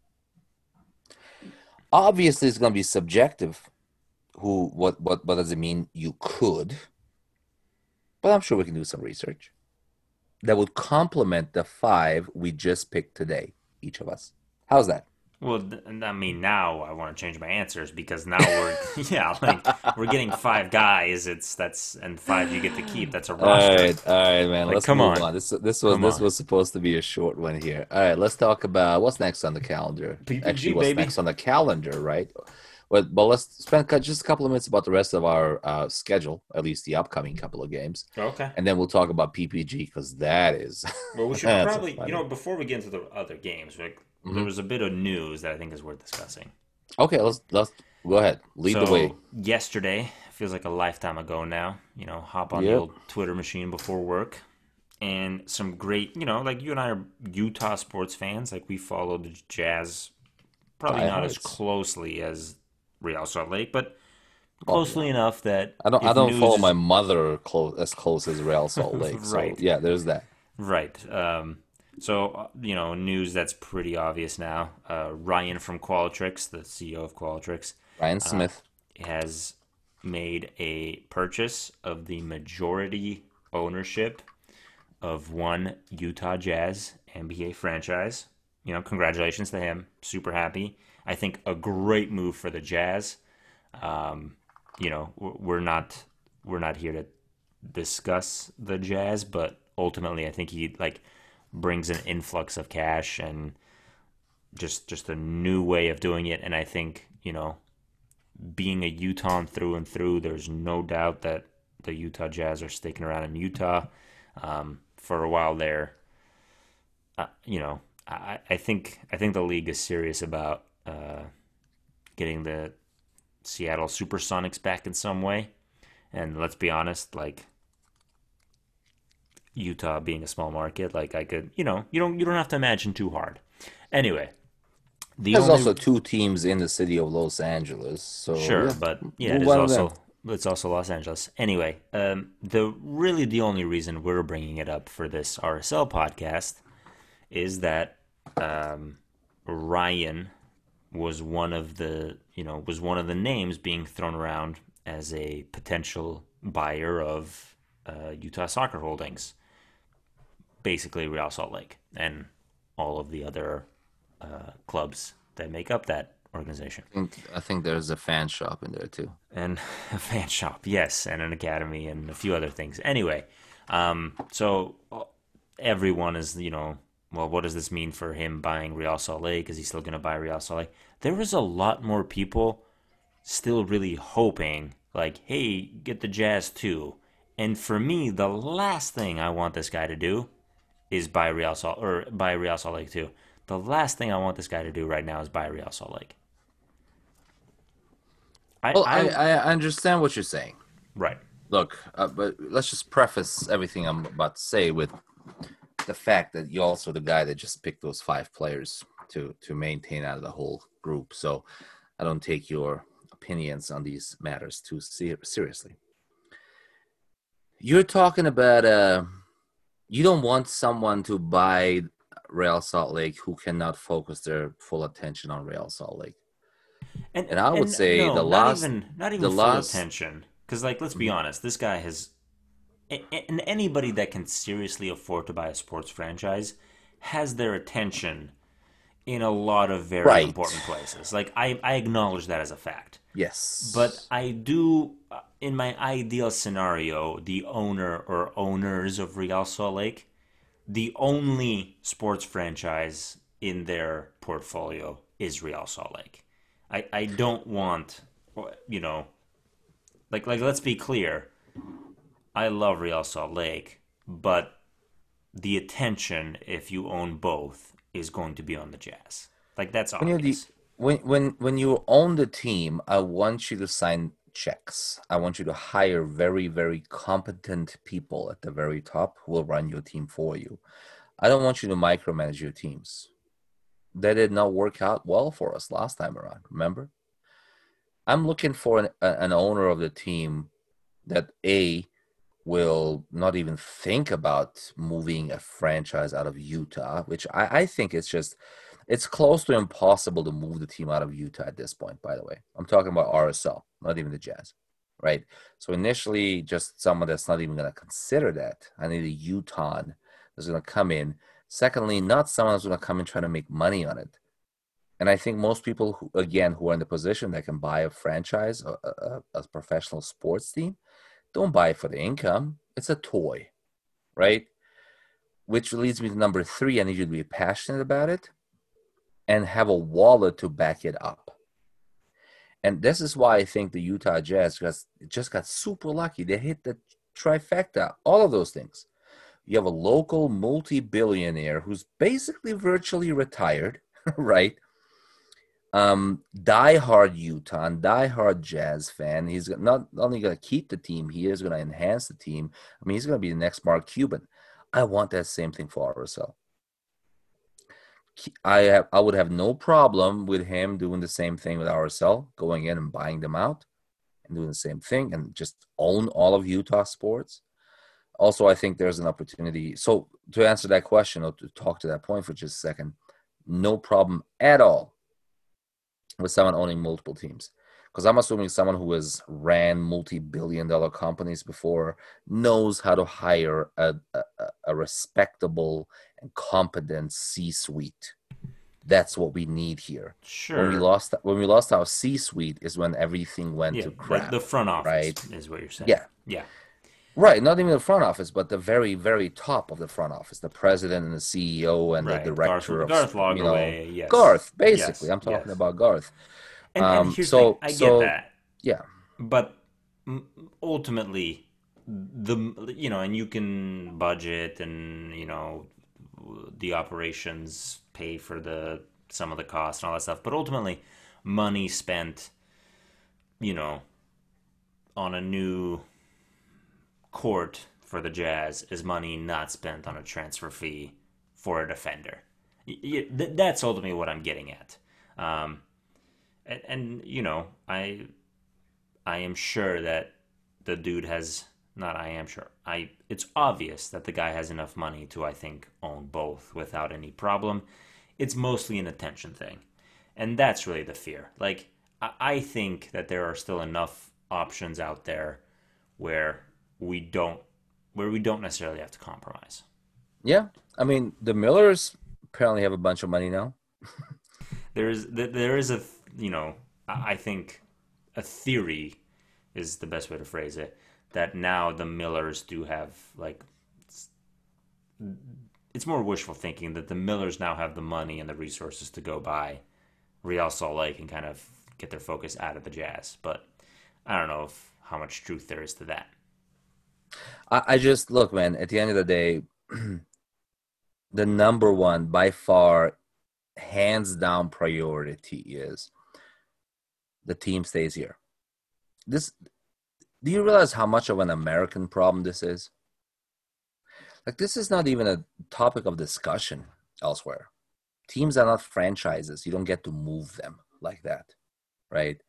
Obviously it's gonna be subjective. Who what what what does it mean you could? But I'm sure we can do some research that would complement the five we just picked today, each of us. How's that? Well, I mean, now I want to change my answers because now we're yeah, like we're getting five guys. It's that's and five you get to keep. That's a roster. All right, all right, man. Like, let's come move on. on. This this was Come this on. was supposed to be a short one here. All right, let's talk about what's next on the calendar. PPG, Actually, what's baby. next on the calendar, right? But but let's spend just a couple of minutes about the rest of our uh, schedule, at least the upcoming couple of games, Okay. and then we'll talk about PPG because that is Well, we should probably, you know, before we get into the other games, like, Mhm. there was a bit of news that I think is worth discussing. okay. Let's let's go ahead. Lead so, the way. Yesterday feels like a lifetime ago now. You know, hop on the old Twitter machine before work, and some great, you know, like you and I are Utah sports fans. Like we follow the Jazz, probably not as closely as Real Salt Lake, but closely enough that I don't I don't follow is- my mother close as close as Real Salt Lake. So Right. yeah, there's that. Right. Um, so, uh, you know, news that's pretty obvious now. Uh, Ryan from Qualtrics, the CEO of Qualtrics, Ryan Smith. has made a purchase of the majority ownership of one Utah Jazz NBA franchise. You know, congratulations to him. Super happy. I think a great move for the Jazz. Um, you know, we're not we're not here to discuss the Jazz, but ultimately, I think he like brings an influx of cash and just just a new way of doing it. And I think you know, being a Utah through and through, there's no doubt that the Utah Jazz are sticking around in Utah um, for a while there. Uh, you know, I, I think I think the league is serious about uh, getting the Seattle Supersonics back in some way. And let's be honest, like Utah being a small market, like I could, you know, you don't you don't have to imagine too hard. Anyway, the There's only also two teams in the city of Los Angeles. So Sure, yeah. but yeah, it is also it's also Los Angeles. Anyway, um, the really the only reason we're bringing it up for this RSL podcast is that um, Ryan was one of the you know was one of the names being thrown around as a potential buyer of uh, Utah Soccer Holdings, basically Real Salt Lake and all of the other uh, clubs that make up that organization I think, I think there's a fan shop in there too. and a fan shop, yes, and an academy and a few other things. Anyway, um, so uh, everyone is, you know, well, what does this mean for him buying Real Salt Lake? Is he still going to buy Real Salt Lake? There was a lot more people still really hoping, like, hey, get the Jazz too. And for me, the last thing I want this guy to do is buy Real Salt or buy Real Salt Lake too. The last thing I want this guy to do right now is buy Real Salt Lake. I, Well, I, I, I understand what you're saying. right. Look, uh, but let's just preface everything I'm about to say with the fact that you're also the guy that just picked those five players to to maintain out of the whole group. So I don't take your opinions on these matters too ser- seriously. You're talking about uh, you don't want someone to buy Real Salt Lake who cannot focus their full attention on Real Salt Lake. And I would say the not last- even not even the full last- attention because like let's be Mhm. honest, this guy has and anybody that can seriously afford to buy a sports franchise has their attention in a lot of very Right. important places. Like I I acknowledge that as a fact. Yes, But I do, uh, in my ideal scenario, the owner or owners of Real Salt Lake, the only sports franchise in their portfolio is Real Salt Lake. I, I don't want, you know, like like let's be clear. I love Real Salt Lake, but the attention, if you own both, is going to be on the Jazz. Like that's when you're the when when when you own the team, I want you to sign checks. I want you to hire very very competent people at the very top who will run your team for you. I don't want you to micromanage your teams. That did not work out well for us last time around. Remember? I'm looking for an, an owner of the team that a will not even think about moving a franchise out of Utah, which I, I think it's just it's close to impossible to move the team out of Utah at this point. By the way, I'm talking about RSL, not even the Jazz, right? So initially, just someone that's not even going to consider that. I need a Utah that's going to come in. Secondly, not someone that's going to come in trying to make money on it. And I think most people, who, again, who are in the position that can buy a franchise, a, a, a professional sports team, don't buy it for the income. It's a toy, right? Which leads me to number three. I need you to be passionate about it and have a wallet to back it up. And this is why I think the Utah Jazz just, just got super lucky. They hit the trifecta, all of those things. You have a local multi billionaire who's basically virtually retired, right? Um, diehard Utah, diehard Jazz fan. He's not only going to keep the team, he is going to enhance the team. I mean, he's going to be the next Mark Cuban. I want that same thing for RSL. I have, I would have no problem with him doing the same thing with RSL, going in and buying them out, and doing the same thing, and just own all of Utah sports. Also, I think there's an opportunity. So, to answer that question or to talk to that point for just a second, no problem at all with someone owning multiple teams. Because i'm assuming someone who has ran multi-billion dollar companies before knows how to hire a, a, a respectable and competent c-suite. That's what we need here. Sure when we lost when we lost our c-suite is when everything went yeah, to crap the, the front office right? is what you're saying. Yeah. Yeah Right, not even the front office, but the very, very top of the front office, the president and the CEO and right. the director Garth, of Garth you know, yes. Garth. Basically, yes. I'm talking yes. about Garth. And, um, and here's so, the. I so, get that. Yeah, but ultimately, the you know, and you can budget and you know, the operations pay for the some of the costs and all that stuff, but ultimately, money spent, you know, on a new court for the Jazz is money not spent on a transfer fee for a defender. That's ultimately what I'm getting at. Um, and, and, you know, I I am sure that the dude has not. I am sure. I it's obvious that the guy has enough money to I think own both without any problem. It's mostly an attention thing, and that's really the fear. Like I, I think that there are still enough options out there where we don't where we don't necessarily have to compromise. Yeah, I mean the Millers apparently have a bunch of money now. there is there is a you know I think a theory is the best way to phrase it that now the Millers do have like it's more wishful thinking that the Millers now have the money and the resources to go buy Real Salt Lake and kind of get their focus out of the Jazz. But I don't know if, how much truth there is to that. I, I just look, man. At the end of the day, the number one by far, hands down priority is the team stays here. This, do you realize how much of an American problem this is? Like, this is not even a topic of discussion elsewhere. Teams are not franchises. You don't get to move them like that, right?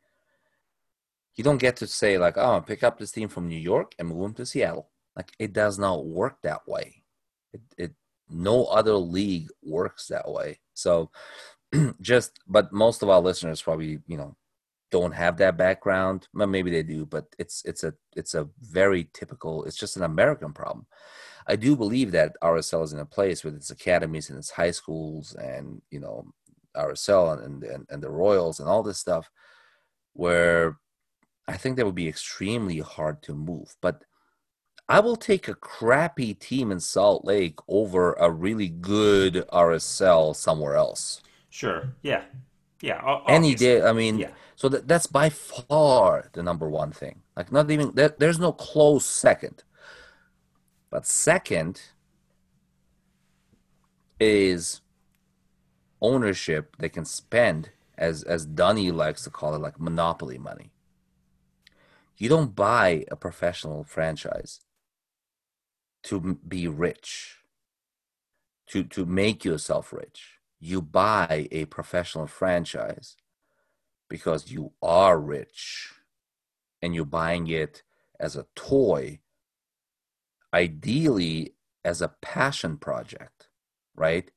You don't get to say, like, oh, pick up this team from New York and move them to Seattle. Like it does not work that way. It, it no other league works that way. So just but most of our listeners probably, you know, don't have that background. Well, maybe they do, but it's it's a it's a very typical. It's just an American problem. I do believe that RSL is in a place with its academies and its high schools, and you know RSL and and, and the Royals and all this stuff, where I think that would be extremely hard to move. But I will take a crappy team in Salt Lake over a really good RSL somewhere else. Sure. Yeah. Yeah. Obviously. Any day. I mean, yeah. so that, that's by far the number one thing. Like, not even there, there's no close second. But second is ownership they can spend, as as Dunny likes to call it, like monopoly money. You don't buy a professional franchise to be rich, to, to make yourself rich. You buy a professional franchise because you are rich and you're buying it as a toy, ideally as a passion project, right?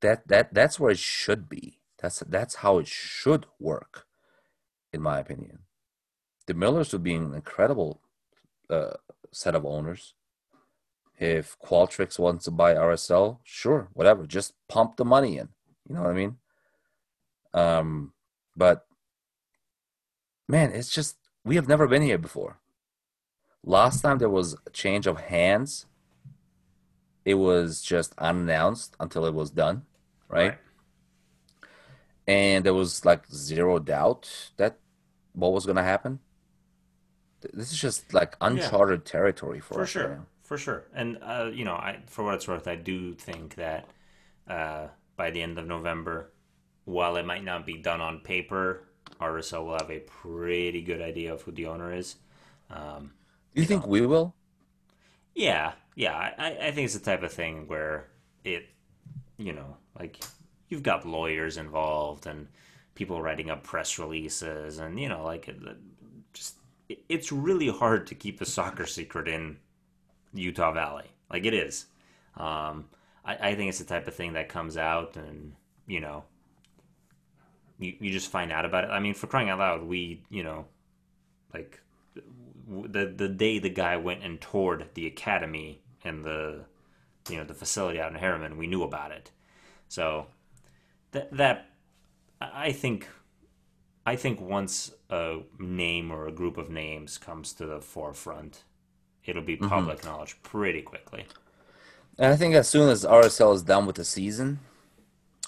That that that's where it should be. That's that's how it should work, in my opinion. The Millers would be an incredible uh, set of owners. If Qualtrics wants to buy RSL, sure, whatever, just pump the money in. You know what I mean? Um, but man, it's just we have never been here before. Last time there was a change of hands, it was just unannounced until it was done, right? right? And there was like zero doubt that what was going to happen. This is just like uncharted yeah. territory for, for us. sure, right for sure. And uh, you know, I for what it's worth, I do think that uh, by the end of November, while it might not be done on paper, RSL will have a pretty good idea of who the owner is. Um, Do you, you think know, we will? Yeah, yeah. I, I think it's the type of thing where it, you know, like you've got lawyers involved and people writing up press releases, and you know, like just it's really hard to keep the soccer secret in Utah Valley. Like it is. Um, I, I think it's the type of thing that comes out, and you know, you, you just find out about it. I mean, for crying out loud, we, you know, like the the day the guy went and toured the academy and the you know the facility out in Herriman, we knew about it. So that that I think I think once a name or a group of names comes to the forefront, it'll be mm-hmm. public mm-hmm. knowledge pretty quickly. And I think as soon as RSL is done with the season,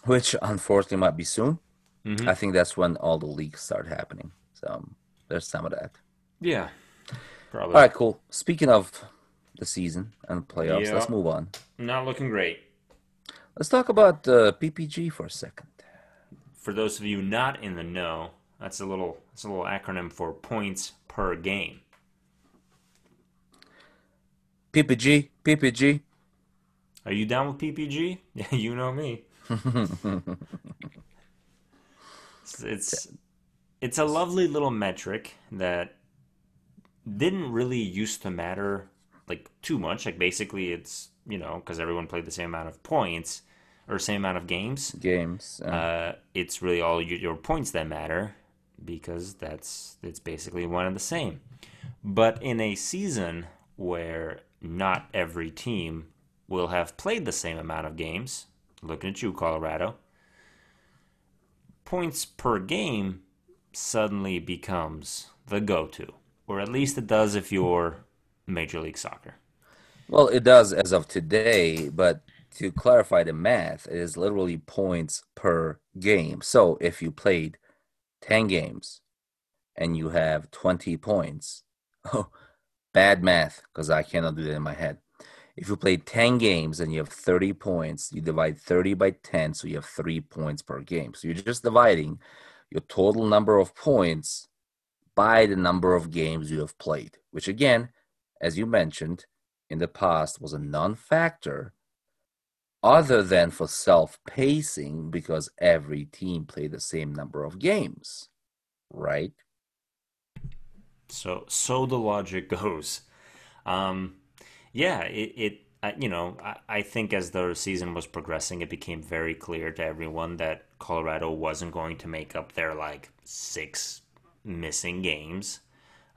which unfortunately might be soon, Mm-hmm. I think that's when all the leaks start happening. So there's some of that. Yeah, probably. All right, cool. Speaking of the season and playoffs, yeah. let's move on. Not looking great. Let's talk about uh, PPG for a second. For those of you not in the know, that's a little that's a little acronym for points per game. PPG, PPG. Are you down with PPG? Yeah, you know me. It's, it's it's a lovely little metric that didn't really used to matter like too much. Like basically, it's you know because everyone played the same amount of points or same amount of games. Games. Uh, it's really all your, your points that matter because that's it's basically one and the same. But in a season where not every team will have played the same amount of games, looking at you, Colorado points per game suddenly becomes the go to, or at least it does if you're Major League Soccer. Well, it does as of today, but to clarify the math, it is literally points per game. So if you played 10 games and you have 20 points, oh, bad math because I cannot do that in my head. If you play 10 games and you have 30 points, you divide 30 by 10, so you have three points per game. So you're just dividing your total number of points by the number of games you have played, which again, as you mentioned, in the past was a non factor other than for self pacing because every team played the same number of games, right? So, so the logic goes. Um, yeah, it, it uh, you know, I, I think as the season was progressing, it became very clear to everyone that Colorado wasn't going to make up their like six missing games.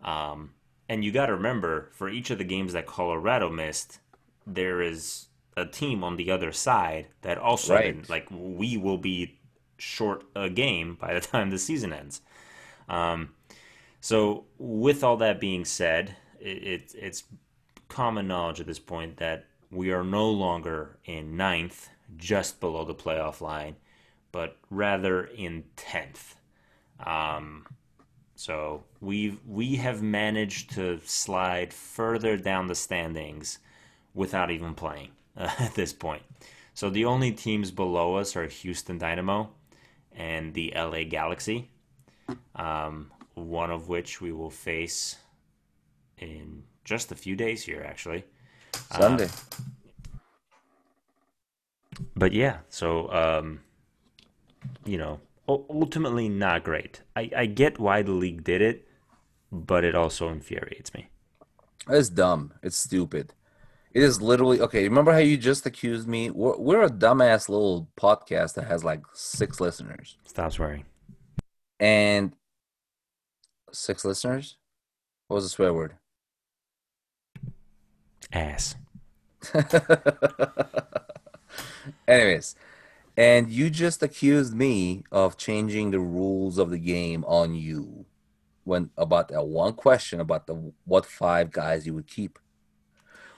Um, and you got to remember, for each of the games that Colorado missed, there is a team on the other side that also right. like we will be short a game by the time the season ends. Um, so with all that being said, it, it, it's common knowledge at this point that we are no longer in ninth, just below the playoff line, but rather in tenth. Um, so we've we have managed to slide further down the standings without even playing uh, at this point. So the only teams below us are Houston Dynamo and the LA Galaxy, um, one of which we will face in just a few days here, actually. Sunday. Uh, but yeah, so um, you know, ultimately not great. I, I get why the league did it, but it also infuriates me. It's dumb. It's stupid. It is literally okay. Remember how you just accused me? We're, we're a dumbass little podcast that has like six listeners. Stop swearing. And six listeners? What was the swear word? Ass. Anyways, and you just accused me of changing the rules of the game on you when about that one question about the what five guys you would keep,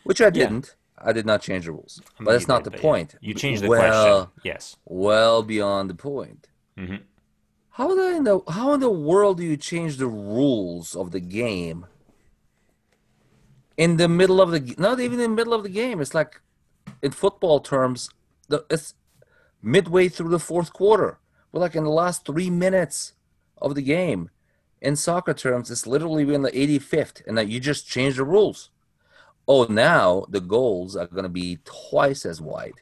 which I didn't. Yeah. I did not change the rules, I mean, but that's not did, the point. You changed the well, question. Yes. Well beyond the point. Mm-hmm. How in the how in the world do you change the rules of the game in the middle of the not even in the middle of the game? It's like in football terms, the it's midway through the fourth quarter. We're like in the last three minutes of the game. In soccer terms, it's literally in the 85th, and that you just change the rules. Oh, now the goals are going to be twice as wide.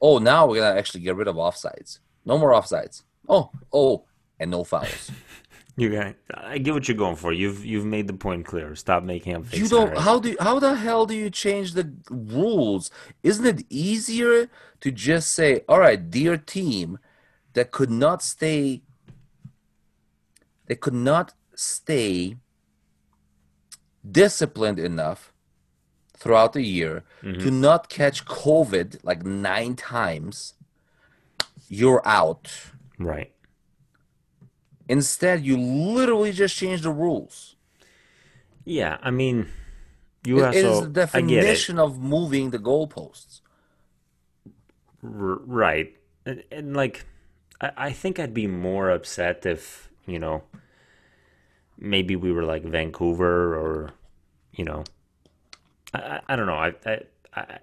Oh, now we're going to actually get rid of offsides. No more offsides. Oh, oh, and no fouls. You. I get what you're going for. You've you've made the point clear. Stop making up. You don't. How do? How the hell do you change the rules? Isn't it easier to just say, "All right, dear team, that could not stay. They could not stay disciplined enough throughout the year mm-hmm. to not catch COVID like nine times. You're out." Right Instead, you literally just change the rules. Yeah, I mean, you it, also, it is the definition of moving the goalposts. R- right, and, and like, I, I think I'd be more upset if you know, maybe we were like Vancouver or, you know, I, I don't know. I, I, I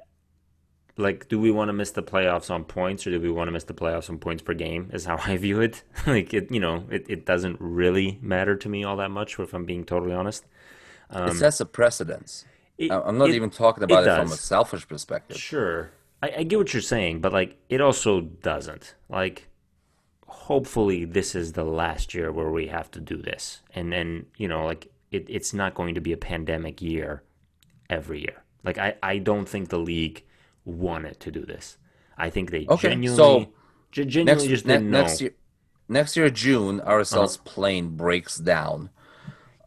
like do we want to miss the playoffs on points or do we want to miss the playoffs on points per game is how i view it? Like it you know it, it doesn't really matter to me all that much if i'm being totally honest. Um, it sets a precedence. it, i'm not it, even talking about it, it from a selfish perspective. Sure. I, I get what you're saying but like it also doesn't. Like hopefully this is the last year where we have to do this. And then you know like it, it's not going to be a pandemic year every year like i, I don't think the league wanted to do this. I think they okay, genuinely, so genuinely next, just didn't ne- next Year, next year, June, RSL's uh-huh. plane breaks down.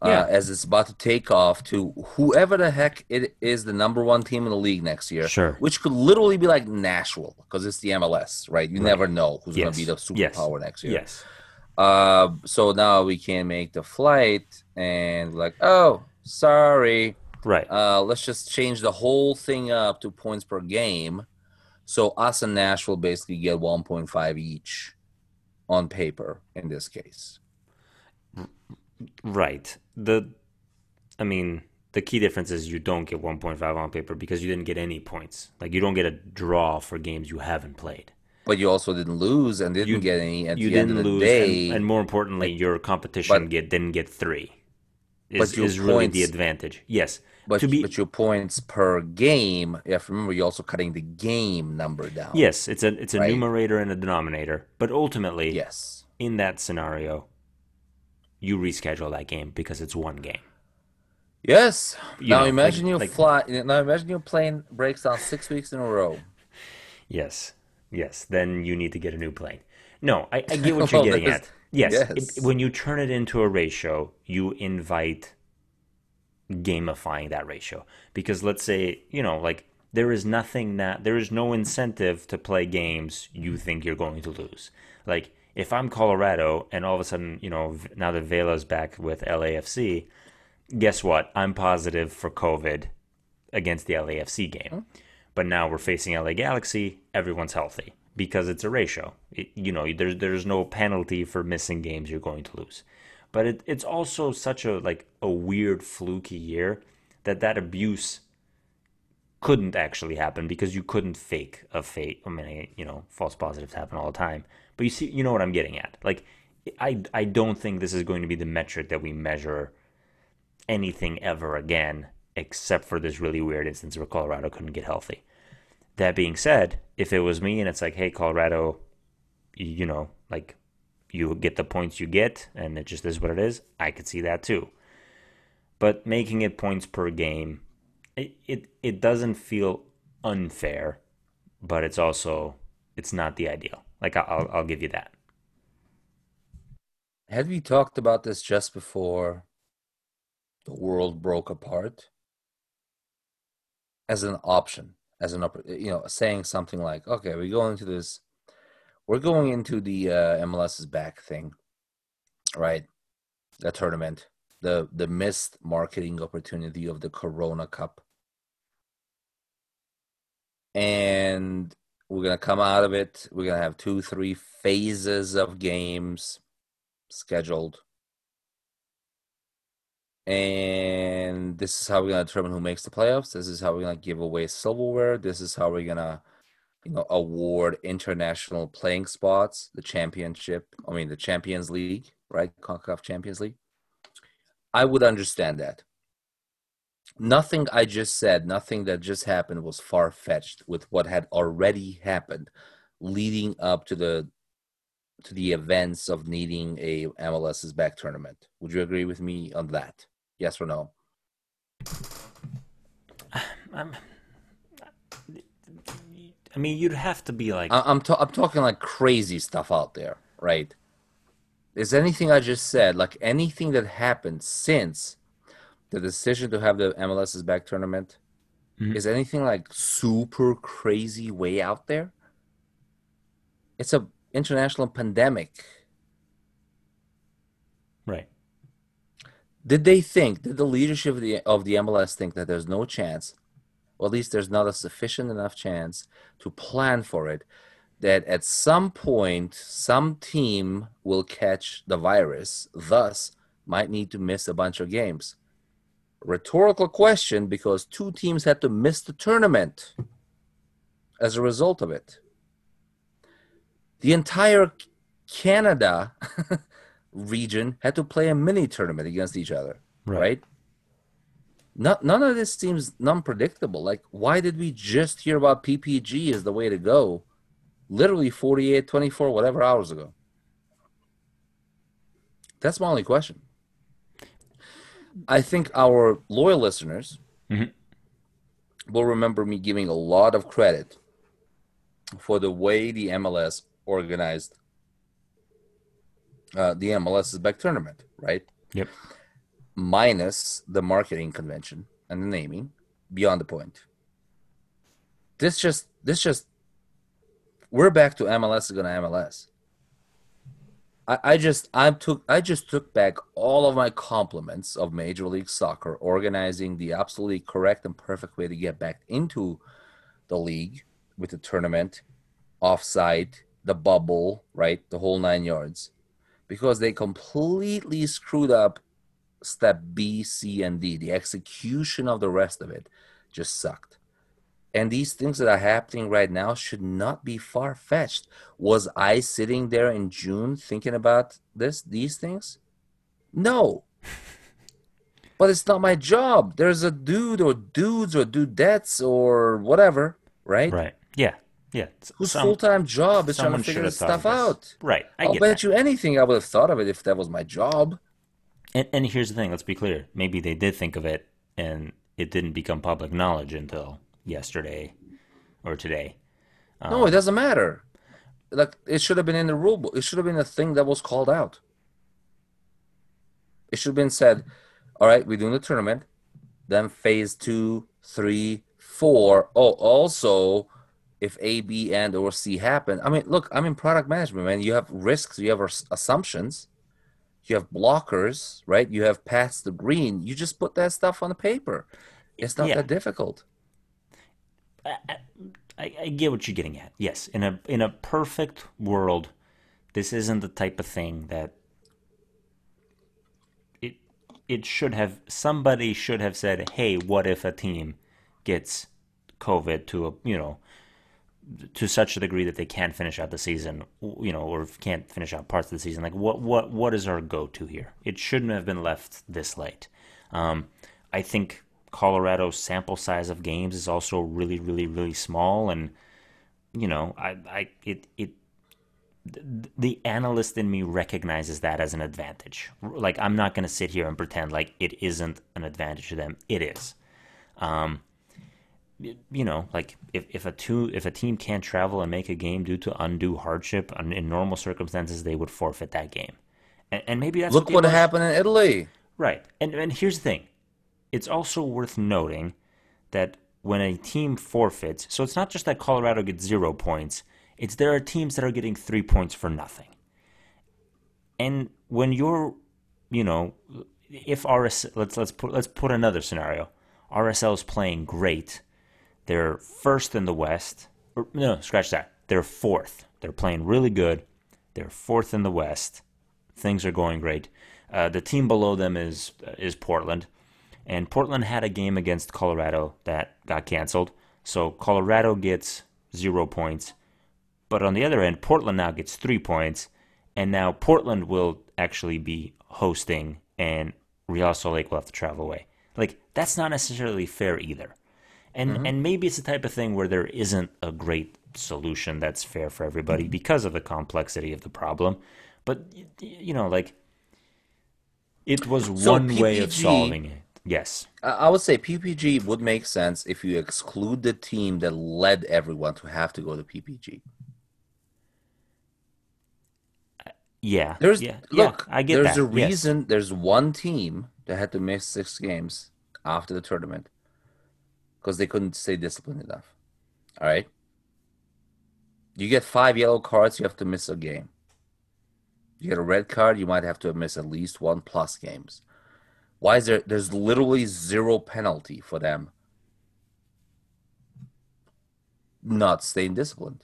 Uh, as it's about to take off to whoever the heck it is the number one team in the league next year. Sure. Which could literally be like Nashville because it's the MLS, right? You right. never know who's yes. going to be the superpower yes. next year. Yes. Uh, so now we can make the flight and like, oh, sorry, Right. Uh, let's just change the whole thing up to points per game. So us and Nashville basically get 1.5 each on paper in this case. Right. The, I mean, the key difference is you don't get 1.5 on paper because you didn't get any points. Like you don't get a draw for games you haven't played. But you also didn't lose and didn't you, get any at you the end of the lose, day. And, and more importantly, your competition get didn't get three. Is, is points, really the advantage. Yes. But, be, but your points per game, you have to remember you're also cutting the game number down. Yes, it's a it's a right? numerator and a denominator. But ultimately, yes, in that scenario, you reschedule that game because it's one game. Yes. You now know, imagine like, you like, fly. Now imagine your plane breaks down six weeks in a row. Yes, yes. Then you need to get a new plane. No, I, I get what you're getting at. Yes, yes. It, when you turn it into a ratio, you invite gamifying that ratio. Because let's say you know like there is nothing that there is no incentive to play games you think you're going to lose. Like if i'm colorado and all of a sudden you know now that vela's back with lafc guess what? I'm positive for covid against the lafc game. Oh. But now we're facing la galaxy everyone's healthy because it's a ratio it, you know there's there's no penalty for missing games you're going to lose but it, it's also such a like a weird fluky year that that abuse couldn't actually happen because you couldn't fake a fake. I mean, you know, false positives happen all the time. But you see, you know what I'm getting at. Like, I I don't think this is going to be the metric that we measure anything ever again, except for this really weird instance where Colorado couldn't get healthy. That being said, if it was me and it's like, hey, Colorado, you know, like you get the points you get, and it just is what it is. I could see that too. But making it points per game, it it, it doesn't feel unfair, but it's also it's not the ideal. Like I'll I'll give you that. Had we talked about this just before the world broke apart? As an option, as an you know, saying something like, "Okay, we go into this we're going into the uh, MLS back thing, right? The tournament, the the missed marketing opportunity of the Corona Cup, and we're gonna come out of it. We're gonna have two, three phases of games scheduled. And this is how we're gonna determine who makes the playoffs. This is how we're gonna give away silverware. This is how we're gonna you know, award international playing spots, the championship, I mean, the Champions League, right? CONCACAF Champions League. I would understand that. Nothing I just said, nothing that just happened was far fetched with what had already happened leading up to the to the events of needing a MLS's back tournament. Would you agree with me on that? Yes or no? I'm I mean, you'd have to be like. I- am ta- I'm talking like crazy stuff out there, right? Is anything I just said, like anything that happened since the decision to have the MLS's back tournament, mm-hmm. is anything like super crazy way out there? It's a international pandemic. Right. Did they think? Did the leadership of the of the MLS think that there's no chance or at least there's not a sufficient enough chance to plan for it that at some point some team will catch the virus thus might need to miss a bunch of games rhetorical question because two teams had to miss the tournament as a result of it the entire canada region had to play a mini tournament against each other right, right? not, none of this seems non-predictable. Like, why did we just hear about PPG as the way to go? Literally 48, 24, whatever hours ago. That's my only question. I think our loyal listeners mm-hmm. will remember me giving a lot of credit for the way the MLS organized uh, the MLS's back tournament, right? Yep. Minus the marketing convention and the naming beyond the point. This just this just we're back to mls is gonna mls I, I just i took i just took back all of my compliments of major league soccer organizing the absolutely correct and perfect way to get back into the league with the tournament offside, the bubble right? The whole nine yards because they completely screwed up step B, C, and D. The execution of the rest of it just sucked. And these things that are happening right now should not be far fetched. Was I sitting there in June thinking about this, these things? No. but it's not my job. There's a dude or dudes or dudettes or whatever, right? Right. Yeah. Yeah. Whose full time job is trying to figure this stuff out. Right. I will bet that. you anything I would have thought of it if that was my job. And, and here's the thing let's be clear. Maybe they did think of it and it didn't become public knowledge until yesterday or today. Um, no, it doesn't matter. Like it should have been in the rule book. It should have been a thing that was called out. It should have been said, all right, we're doing the tournament. Then phase two, three, four. Oh, also, if A, B, and or C happen. I mean, look, I'm in product management, man. You have risks, you have assumptions you have blockers, right? You have past the green. You just put that stuff on the paper. It's not yeah. that difficult. I, I, I, get what you're getting at. Yes, in a in a perfect world, this isn't the type of thing that it it should have. Somebody should have said, "Hey, what if a team gets COVID to a you know to such a degree that they can't finish out the season, you know, or can't finish out parts of the season. Like, what what what is our go to here? It shouldn't have been left this late. Um, I think Colorado's sample size of games is also really, really, really small, and you know, I, I, it, it, the analyst in me recognizes that as an advantage. Like I'm not going to sit here and pretend like it isn't an advantage to them. It is. Um, you know, like if, if a two if a team can't travel and make a game due to undue hardship in normal circumstances, they would forfeit that game. And, and maybe that's look what, what happened in Italy. Right. And and here's the thing. It's also worth noting that when a team forfeits, so it's not just that Colorado gets zero points, it's there are teams that are getting three points for nothing. And when you're, you know, if RS let's let's put let's put another scenario. RSL is playing great. They're first in the West. Or, no, scratch that. They're fourth. They're playing really good. They're fourth in the West. Things are going great. Uh, the team below them is is Portland, and Portland had a game against Colorado that got canceled. So Colorado gets zero points, but on the other end, Portland now gets three points, and now Portland will actually be hosting, and Real Salt Lake will have to travel away. Like that's not necessarily fair either, and mm-hmm. and maybe it's the type of thing where there isn't a great solution that's fair for everybody mm-hmm. because of the complexity of the problem. But you know, like it was so one PPG, way of solving it. Yes. I would say PPG would make sense if you exclude the team that led everyone to have to go to PPG. Yeah. There's yeah, look, yeah, I get there's that. a reason yes. there's one team that had to miss six games after the tournament because they couldn't stay disciplined enough. All right. You get five yellow cards, you have to miss a game. You get a red card, you might have to miss at least one plus games. Why is there? There's literally zero penalty for them not staying disciplined.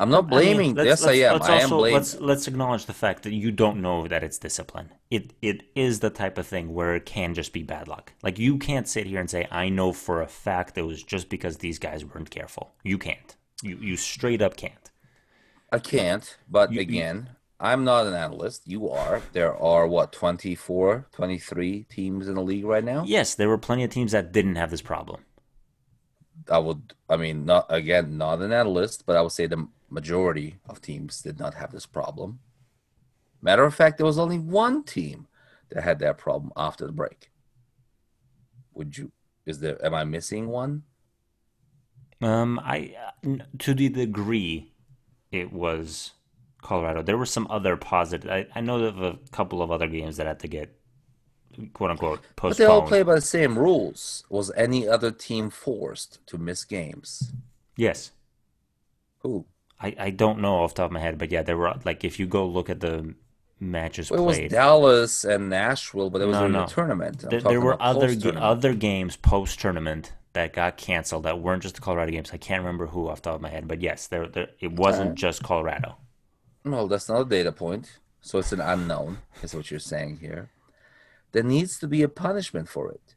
I'm not blaming. I mean, yes, I am. I am blaming. Let's let's acknowledge the fact that you don't know that it's discipline. It it is the type of thing where it can just be bad luck. Like you can't sit here and say I know for a fact it was just because these guys weren't careful. You can't. You you straight up can't. I can't, but you, again, you, I'm not an analyst. You are. There are what 24, 23 teams in the league right now? Yes, there were plenty of teams that didn't have this problem. I would I mean not again, not an analyst, but I would say the majority of teams did not have this problem. Matter of fact, there was only one team that had that problem after the break. Would you is there am I missing one? Um I to the degree it was Colorado. There were some other positive. I, I know of a couple of other games that had to get quote unquote postponed. But they all play by the same rules. Was any other team forced to miss games? Yes. Who? I, I don't know off the top of my head, but yeah, there were like if you go look at the matches well, played. It was Dallas and Nashville, but it was no, in no. a tournament. There, there, were other other games post tournament that got canceled that weren't just the Colorado games. I can't remember who off the top of my head, but yes, there, there it wasn't okay. just Colorado. Well, that's not a data point, so it's an unknown. Is what you're saying here. There needs to be a punishment for it.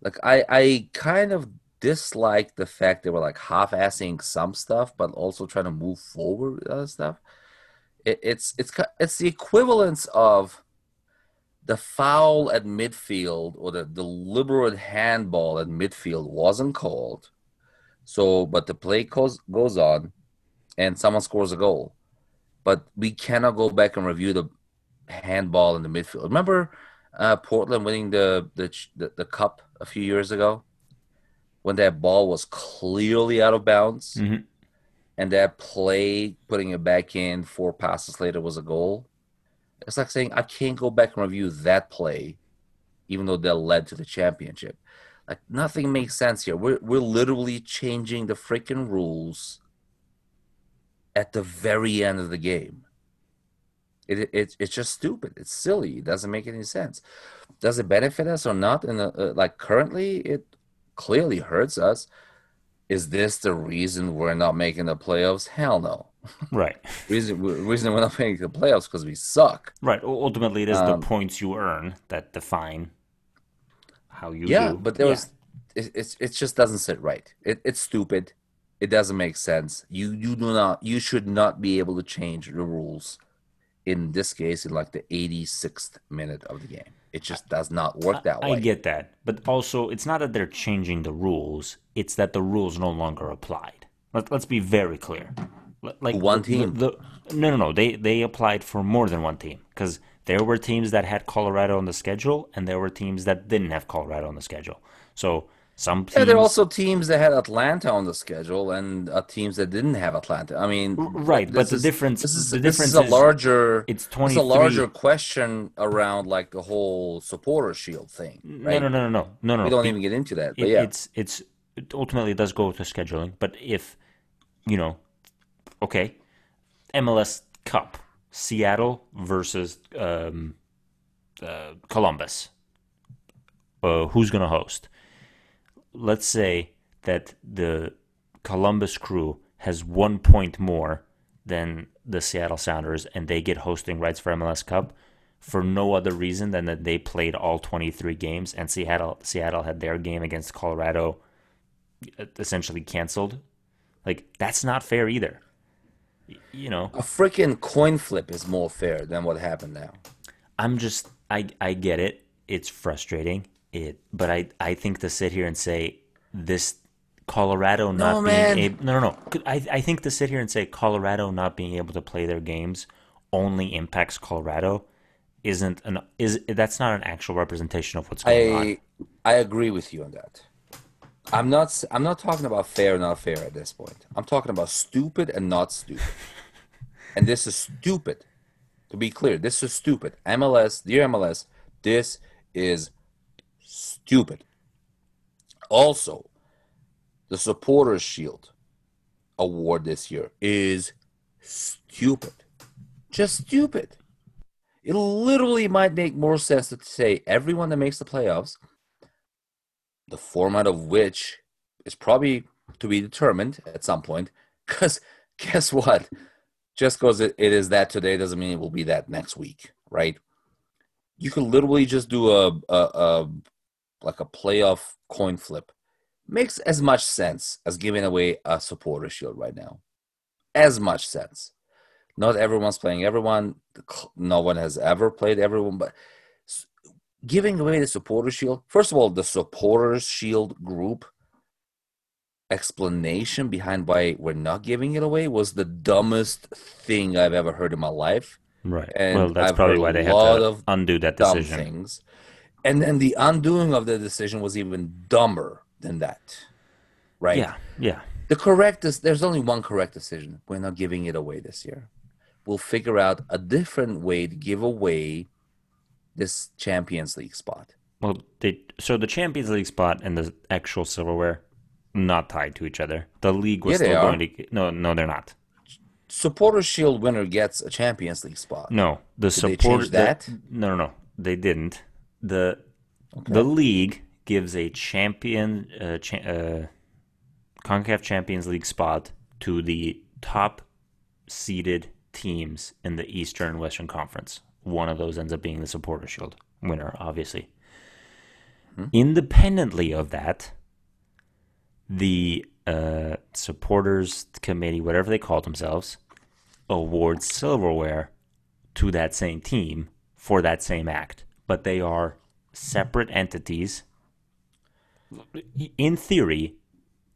Like I, I kind of dislike the fact they were like half-assing some stuff, but also trying to move forward with other stuff. It, it's it's it's the equivalence of the foul at midfield or the deliberate handball at midfield wasn't called. So, but the play goes, goes on and someone scores a goal. But we cannot go back and review the handball in the midfield. Remember uh, Portland winning the, the, the the cup a few years ago when that ball was clearly out of bounds mm-hmm. and that play putting it back in four passes later was a goal it's like saying I can't go back and review that play, even though that led to the championship. Like nothing makes sense here. We're we're literally changing the freaking rules at the very end of the game. It, it it's just stupid. It's silly. It doesn't make any sense. Does it benefit us or not? And uh, like currently, it clearly hurts us. Is this the reason we're not making the playoffs? Hell no. Right. reason reason we're not making the playoffs because we suck. Right. Ultimately, it is um, the points you earn that define how you. Yeah, do. but there yeah. was. It, it, it just doesn't sit right. It, it's stupid. It doesn't make sense. You you do not. You should not be able to change the rules. In this case, in like the 86th minute of the game, it just does not work that I, way. I get that, but also it's not that they're changing the rules; it's that the rules no longer applied. Let, let's be very clear Like One the- the- team. The, no, no, no. They they applied for more than one team because there were teams that had Colorado on the schedule, and there were teams that didn't have Colorado on the schedule. So some teams, Yeah, there are also teams that had Atlanta on the schedule and uh, teams that didn't have Atlanta. I mean, right, but the is- difference- This is the this difference is a larger. it's It's a larger question around like the whole supporter shield thing, no, right? no, no, no, no, no, no. We don't Be- even get into that, it, but yeah, it's it's it ultimately it does go to scheduling. But if you know, okay, MLS Cup, Seattle versus um, uh, Columbus. Uh, who's going to host? Let's say that the Columbus crew has one point more than the Seattle Sounders, and they get hosting rights for MLS Cup for no other reason than that they played all 23 games, and Seattle Seattle had their game against Colorado uh, essentially canceled. Like that's not fair either. You know, a freaking coin flip is more fair than what happened now. I'm just I I get it. It's frustrating. It but I I think to sit here and say this Colorado not man. being able no no no I I think to sit here and say Colorado not being able to play their games only impacts Colorado isn't an is that's not an actual representation of what's going on. I I agree with you on that. I'm not I'm not talking about fair or not fair at this point. I'm talking about stupid and not stupid. and this is stupid. To be clear, this is stupid. MLS, dear MLS, this is stupid. Also, the supporters shield award this year is stupid. Just stupid. It literally might make more sense to say everyone that makes the playoffs, the format of which is probably to be determined at some point. Because guess what? Just because it, is that today doesn't mean it will be that next week, right? You can literally just do a, a, a like a playoff coin flip. Makes as much sense as giving away a supporter shield right now. As much sense not everyone's playing everyone. No one has ever played everyone, but giving away the supporter shield. First of all, the supporters shield group explanation behind why we're not giving it away was the dumbest thing I've ever heard in my life. Right. And well, that's I've probably why they had to of undo that decision. things. And then the undoing of the decision was even dumber than that. Right? Yeah. Yeah. The correct is there's only one correct decision. We're not giving it away this year. We'll figure out a different way to give away this Champions League spot. Well, they so the Champions League spot and the actual silverware not tied to each other. The league was Yeah, still going to no no they're not. Supporter Shield winner gets a Champions League spot. No, the they support change the- that? no, no, no, they didn't. The The league gives a champion, uh, cha- uh, Concacaf Champions League spot to the top seeded teams in the Eastern and Western Conference. One of those ends up being the Supporter Shield winner, obviously. Independently of that, the uh, supporters committee, whatever they call themselves, awards silverware to that same team for that same act. But they are separate entities. In theory,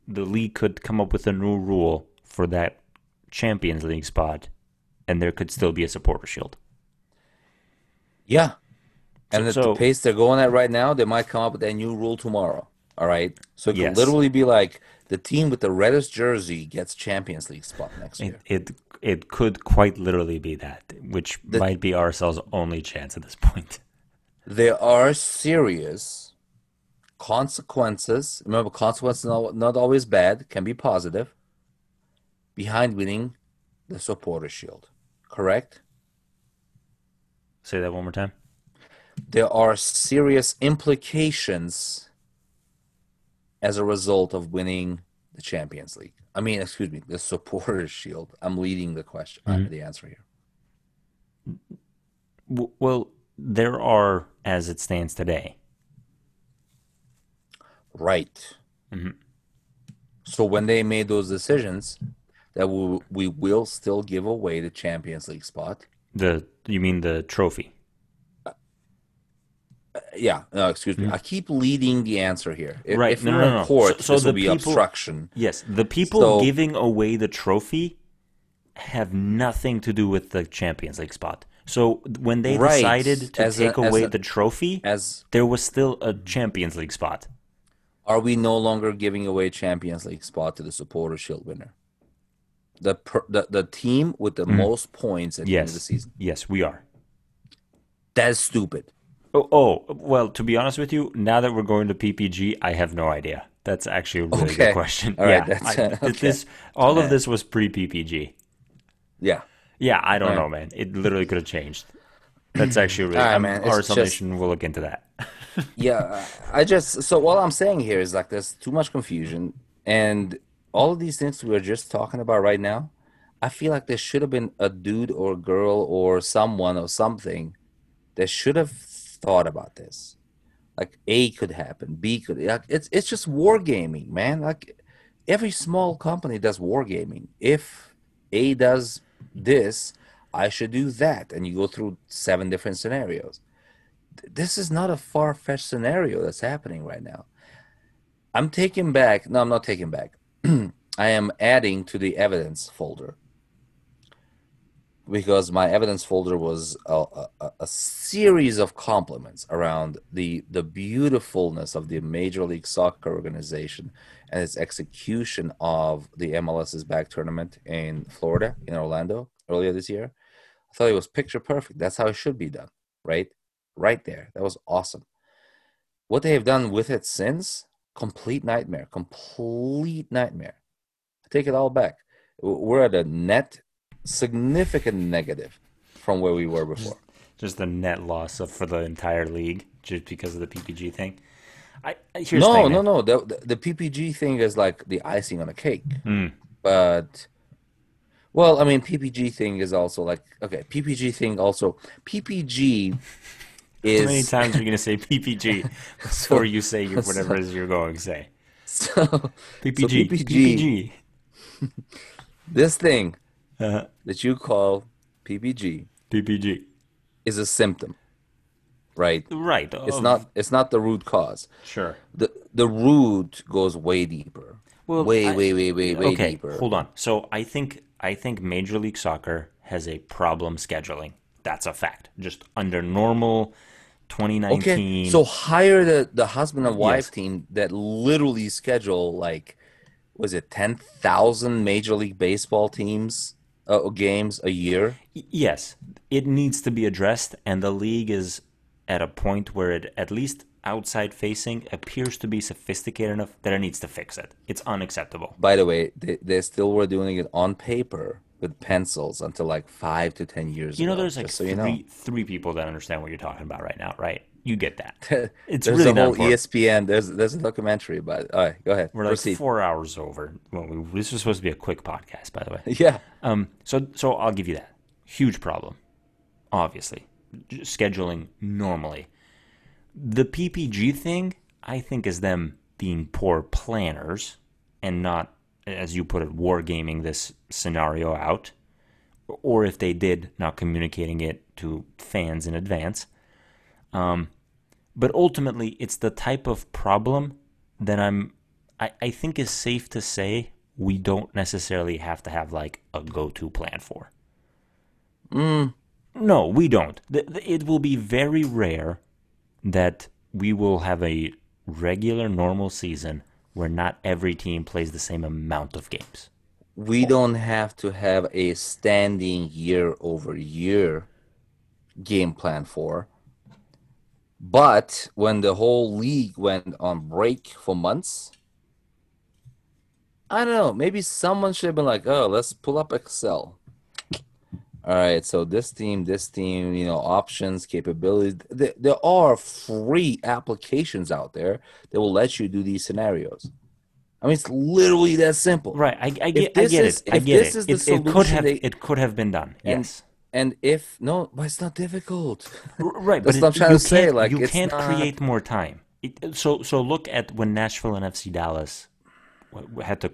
the league could come up with a new rule for that Champions League spot, and there could still be a supporter shield. Yeah. And So- at so- the pace they're going at right now, they might come up with a new rule tomorrow. All right. So it could Yes. literally be like the team with the reddest jersey gets Champions League spot next year. It it it could quite literally be that, which might be RSL's only chance at this point. There are serious consequences. Remember, consequences not, not always bad, can be positive. Behind winning the supporter shield, correct? Say that one more time. There are serious implications as a result of winning the Champions League. I mean, excuse me, the supporter shield. I'm leading the question, uh, the answer here. Well, there are as it stands today. Right. Mm-hmm. So when they made those decisions, that we, we will still give away the Champions League spot. The you mean the trophy? Uh, yeah, no, excuse me. Mm-hmm. I keep leading the answer here. If, Right, if no, no, no. court, So- so this will the be people- obstruction. Yes, the people So- giving away the trophy have nothing to do with the Champions League spot. So when they Right. decided to As take as away a- the trophy, As there was still a Champions League spot. are we no longer giving away Champions League spot to the supporter shield winner? The per, the, the team with the mm. most points at the end of the season. Yes, we are. That's stupid. Oh, oh, well, to be honest with you, now that we're going to PPG, I have no idea. That's actually a really Okay. good question. All yeah, right, that's- I- okay. this all of this was pre PPG. Yeah. Yeah, I don't know, man. It literally could have changed. That's actually really. All right, man, Our solution just- will look into that. Yeah, I just so all I'm saying here is like there's too much confusion, and all of these things we are just talking about right now. I feel like there should have been a dude or a girl or someone or something that should have thought about this. Like A could happen, B could. Like, it's it's just wargaming, man. Like every small company does wargaming. If A does this, I should do that, and you go through seven different scenarios this is not a far-fetched scenario that's happening right now. I'm taking back. No, I'm not taking back. I am adding to the evidence folder because my evidence folder was a, a, a series of compliments around the the beautifulness of the Major League Soccer organization and its execution of the MLS's back tournament in Florida in Orlando earlier this year. I thought it was picture perfect. That's how it should be done, right? Right there. That was awesome. What they have done with it since, complete nightmare. Complete nightmare. I take it all back. We're at a net significant negative from where we were before. Just the net loss of, for the entire league, just because of the PPG thing. I, here's No, thing, no, no. The, the the PPG thing is like the icing on a cake. Mm. But well, I mean, PPG thing is also like okay. PPG thing also PPG is How many times are you gonna say PPG before you say your, whatever it is you're going to say? so, PPG, PPG. this thing PPG, uh, that you call PPG PPG. is a symptom, right? Right. It's of- not. It's not the root cause. sure. the The root goes way deeper. Well, way, I- way, way, way, way okay, deeper. hold on. So I think I think Major League Soccer has a problem scheduling. That's a fact. Just under normal 2019. Okay, so hire the the husband and wife Yes. team that literally schedule like, was it ten thousand Major League Baseball teams uh, games a year? Yes, it needs to be addressed, and the league is at a point where it, at least outside facing, appears to be sophisticated enough that it needs to fix it. It's unacceptable. By the way, they, they still were doing it on paper with pencils until like five to ten years You know, ago. there's like so you three know. three people that understand what you're talking about right now, right? You get that. It's there's really a whole. ESPN. There's there's a documentary about it. All right, go ahead. We're like four hours over. Well, we, this was supposed to be a quick podcast, by the way. Yeah. Um, so so I'll give you that. Huge problem, obviously. Scheduling normally. The PPG thing, I think, is them being poor planners and not, as you put it, wargaming this scenario out. Or if they did, not communicating it to fans in advance. Um, but ultimately, it's the type of problem that I'm, I, I think is safe to say we don't necessarily have to have like a go-to plan for. No, we don't. It will be very rare that we will have a regular normal season where not every team plays the same amount of games. we don't have to have a standing year over year game plan for. But when the whole league went on break for months, I don't know, maybe someone should have been like, oh, let's pull up Excel. All right, so this team, this team, you know, options, capabilities. There, there are free applications out there that will let you do these scenarios. I mean, it's literally that simple. Right, I, I get, I this get is- it. I get this it. it, it could have, they- it could have been done. Yes, And if no, but it's not difficult. Right. But I'm trying to say, like, you can't not- create more time. It, so, so look at when Nashville and FC Dallas had to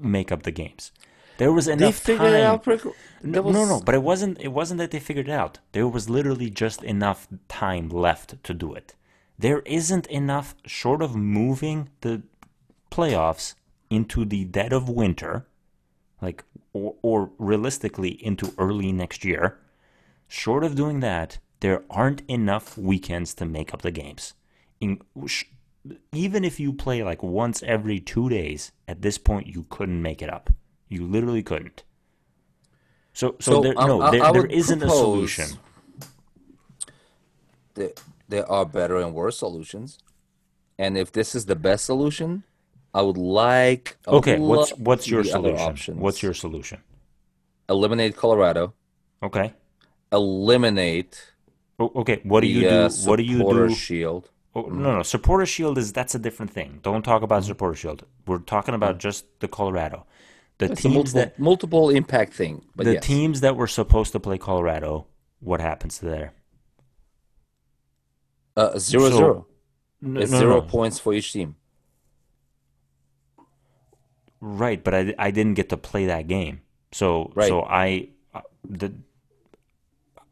make up the games. There was Mm-hmm. They enough figured time. it out pretty. No, no, no, but it wasn't. It wasn't that they figured it out. There was literally just enough time left to do it. There isn't enough, short of moving the playoffs into the dead of winter. like or, or realistically into early next year. Short of doing that, there aren't enough weekends to make up the games. In, even if you play like once every two days, at this point you couldn't make it up. You literally couldn't. So, so, So, there, I- no, I- there, I there isn't a solution. There, there are better and worse solutions, and if this is the best solution, I would like. I would Okay, what's what's your see the other solution? What's your solution? eliminate Colorado? Okay. Eliminate Okay, what do the you do? uh, what do you do? shield. Oh, no, no. Supporter Shield is that's a different thing. Don't talk about Mm-hmm. Supporter Shield. We're talking about just the Colorado. The It's teams multiple, that multiple impact thing, but the yes. teams that were supposed to play Colorado. What happens there? uh, zero So- zero. No, zero no. points for each team. Right, but I, I didn't get to play that game. So Right. so I uh, the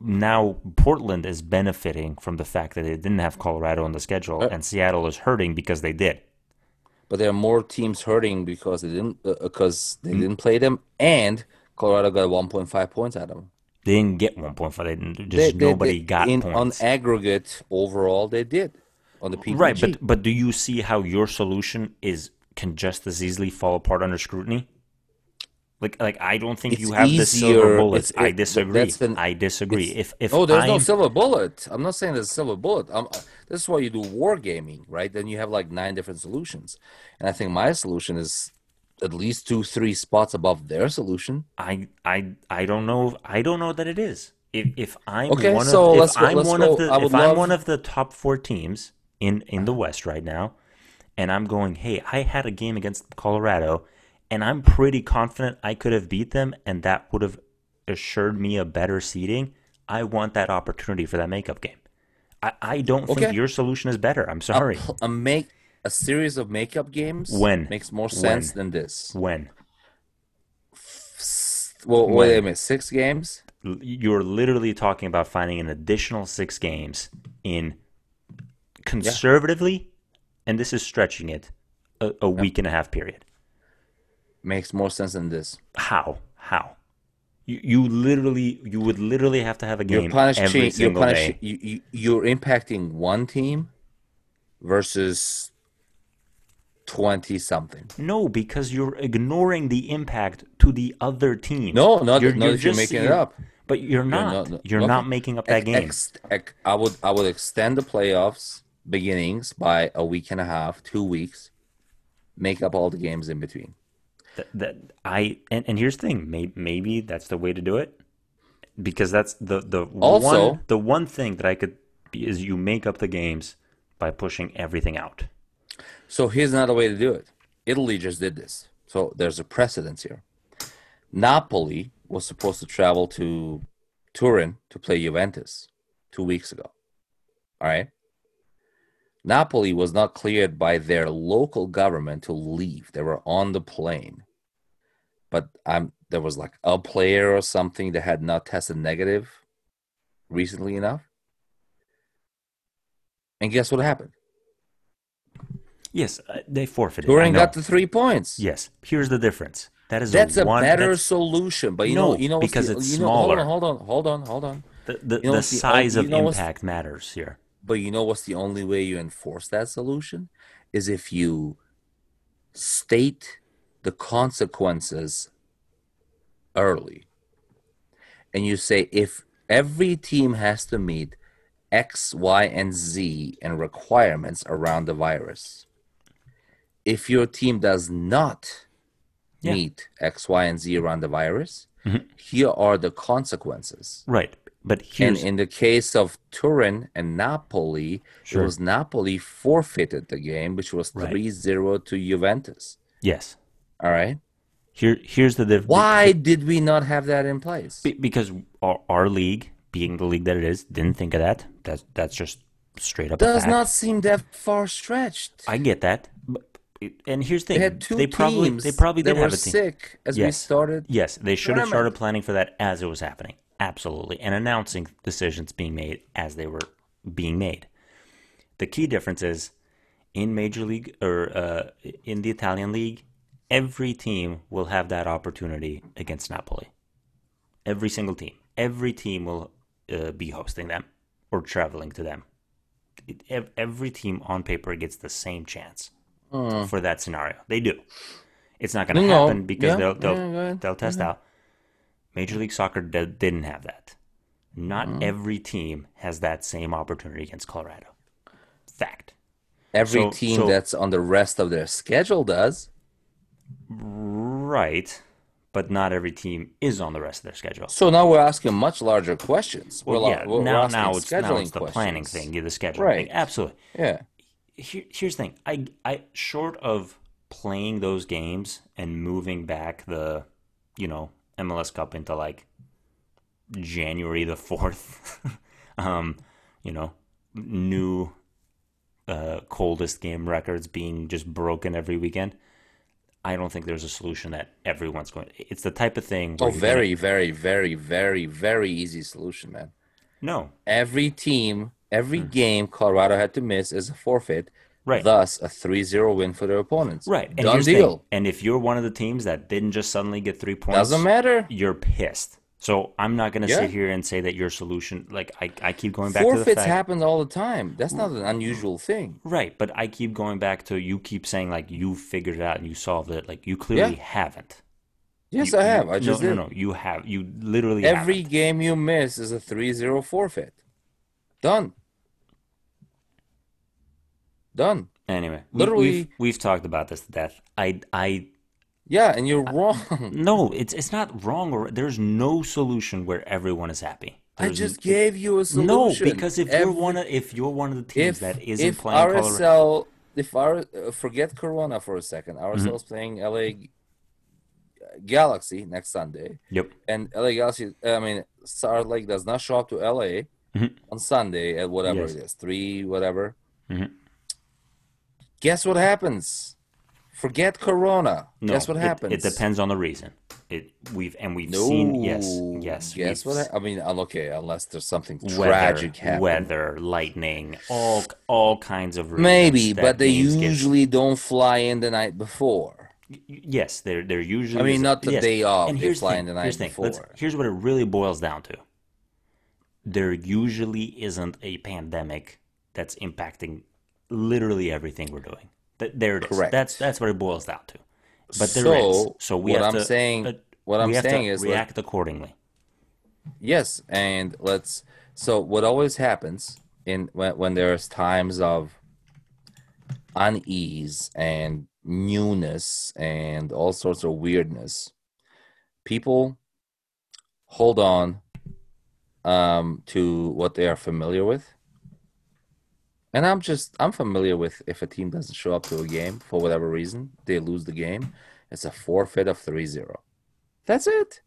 now Portland is benefiting from the fact that they didn't have Colorado on the schedule, Uh, and Seattle is hurting because they did. But there are more teams hurting because they didn't because Hmm. they didn't play them, and Colorado got 1.5 points out of them. They didn't get one point five. They didn't, just They- they- nobody they- got in, points. on aggregate overall. They did on the PPG. Right, but but do you see how your solution is can just as easily fall apart under scrutiny? Like like I don't think you It's have the silver easier- bullets. I disagree. that's been- I disagree. If if oh, there's no I'm- silver bullet. I'm not saying there's a silver bullet. I'm, this is why you do wargaming, right? Then you have like nine different solutions, and I think my solution is at least two, three spots above their solution. I I I don't know. I don't know that it is. If if I'm Okay, one so of let's if I'm let's one go. of the if would I'm love- one of the top four teams in in the West right now, and I'm going, hey, I had a game against Colorado, and I'm pretty confident I could have beat them, and that would have assured me a better seeding. I want that opportunity for that makeup game. I, I don't think your solution is better. I'm sorry. A make a series of makeup games When? makes more When? sense than this. when Well, wait a minute, six games. You're literally talking about finding an additional six games in conservatively, and this is stretching it, a, a week and a half period. Makes more sense than this. How? How? You, you literally, you would literally have to have a You're game punishing. every You're single punishing. day. You, you, you're impacting one team versus twenty something. No, because you're ignoring the impact to the other team. No, not You're- not you're you're making it you're- up. But you're not. not- no, You're not making up that Ex- game. ex- ex- I would I would extend the playoffs beginnings by a week and a half, two weeks. Make up all the games in between. that, that I and, and here's the thing, maybe, maybe that's the way to do it because that's the the Also- one the one thing that I could be is you make up the games by pushing everything out. So here's another way to do it. Italy just did this. So there's a precedence here. Napoli was supposed to travel to Turin to play Juventus two weeks ago. All right. Napoli was not cleared by their local government to leave. They were on the plane. But I'm there was like a player or something that had not tested negative recently enough. And guess what happened? Yes, uh, they forfeited. Turin got the three points. yes, here's the difference. That is That's a one, better that's- solution, but you No, know, you know, because the, it's you know, hold on, hold on, hold on, hold on. the the, you know the the size of you know impact matters here. But you know what's the only way you enforce that solution is if you state the consequences early, and you say if every team has to meet X, Y, and Z and requirements around the virus. If your team does not Yeah. meet X, Y, and Z around the virus, Mhm. here are the consequences. Right, but And in the case of Turin and Napoli, Sure. it was Napoli forfeited the game, which was Right. 3 0 to Juventus. yes. All right. Here here's the difference. Why did we not have that in place? Be- because our, our league, being the league that it is, didn't think of that. That's that's just straight up. Does not seem that far stretched. I get that, but, and here's the thing: They had two they probably teams they probably did were have a team. sick as we Yes. started. Yes, they should have started planning for that as it was happening. Absolutely, and announcing decisions being made as they were being made. The key difference is in Major League or uh, in the Italian league, every team will have that opportunity against Napoli. Every single team. Every team will uh, be hosting them or traveling to them. It, every team on paper gets the same chance for that scenario. They do. It's not going to No, happen because Yeah, they'll they'll, yeah, they'll test out. Major League Soccer d- didn't have that. Not Mm-hmm. every team has that same opportunity against Colorado. Fact. Every So- team so- that's on the rest of their schedule does. Right. But not every team is on the rest of their schedule. So now we're asking much larger questions. Well, we're, yeah, we're, we're now, now it's now it's the planning thing, yeah, the scheduling Right. thing. Absolutely. Yeah. Here, here's the thing. I, I, short of playing those games and moving back the, you know, MLS Cup into like January the fourth, um, you know, new, uh, coldest game records being just broken every weekend. I don't think there's a solution that everyone's going. It's the type of thing. Oh, you're gonna- very, very, very, very, very easy solution, man. no, Every team, every game Colorado had to miss is a forfeit. Right. Thus, a 3-0 win for their opponents. Right. And Done the thing. deal. And if you're one of the teams that didn't just suddenly get three points, Doesn't matter. you're pissed. So I'm not going to Yeah. sit here and say that your solution, like I, I keep going back to the Forfeits fact, happen all the time. That's not an unusual thing. right? But I keep going back to you keep saying like you figured it out and you solved it. Like you clearly Yeah. haven't. Yes, You- I have. you- I just no, did. no, no. You have. You literally Every haven't. game you miss is a 3-0 forfeit. Done. Done. Anyway, we, Literally- we've talked about this to death. I I Yeah, and you're wrong. no, it's it's not wrong or there's no solution where everyone is happy. I just gave you a solution. No, because if Every- you're one of if you're one of the teams if that isn't if playing Colorado, RSL, if our uh, forget Corona for a second, Mm-hmm. RSL is playing LA Galaxy next Sunday, yep, and LA Galaxy. I mean, Salt Lake does not show up to LA Mhm. on Sunday at whatever Yes. it is, three whatever. Mhm. Guess what happens? Forget Corona. no, Guess what happens? It, depends on the reason. It we've and we've seen yes, No. yes. Guess what? ha- I mean, uh, okay, unless there's something weather, tragic happening. weather, lightning, all all kinds of reasons Maybe, but they games get- usually don't fly in the night before. Yes, they're they're usually. I mean, not the yes. day off, And they here's fly the in the night here's thing. Before. here's what it really boils down to. There usually isn't a pandemic that's impacting literally everything we're doing. Th- There it is. Correct. That's that's what it boils down to. But there is. So, So we what have I'm to. saying- but what I'm saying is, react accordingly. Yes, and let's. So what always happens in when when there's times of unease and newness and all sorts of weirdness, people hold on um, to what they are familiar with. And I'm just I'm familiar with if a team doesn't show up to a game for whatever reason, they lose the game, it's a forfeit of 3-0. That's it.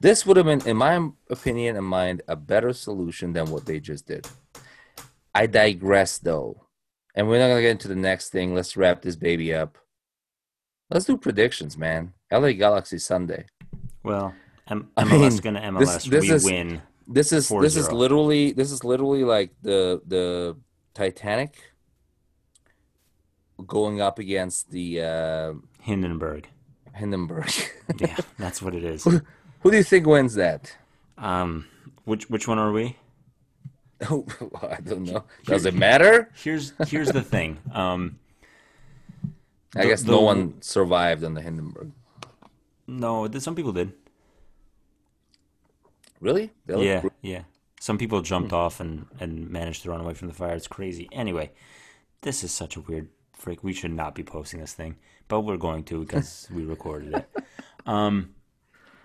This would have been, in my opinion and mind, a better solution than what they just did. I digress, though. And we're not going to get into the next thing. Let's wrap this baby up. Let's do predictions, man. LA Galaxy Sunday. Well, M- I MLS mean, gonna MLS. this- this we is- win. This is this is literally this is literally like the the Titanic going up against the uh, Hindenburg. Hindenburg. Yeah, that's what it is. Who do you think wins that? Um, which which one are we? Oh, I don't know. Does it matter? Here's here's the thing. Um, I The- guess the- no one survived on the Hindenburg. no, some people did. Really? They Yeah, yeah. Some people jumped off and and managed to run away from the fire. It's crazy. Anyway, this is such a weird freak. We should not be posting this thing, but we're going to because we recorded it. Um,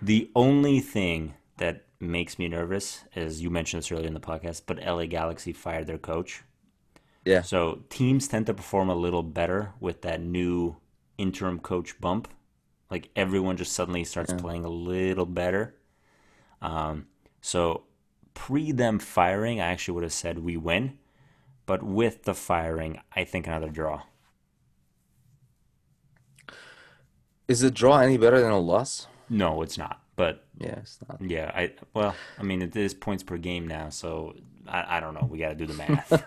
the only thing that makes me nervous is you mentioned this earlier in the podcast, but LA Galaxy fired their coach. Yeah. So teams tend to perform a little better with that new interim coach bump. Like everyone just suddenly starts playing a little better. Um, so pre them firing, I actually would have said we win. But with the firing, I think another draw. Is a draw any better than a loss? No, it's not. But Yeah, it's not. yeah, I well, I mean it is points per game now, so I, I don't know. We got to do the math.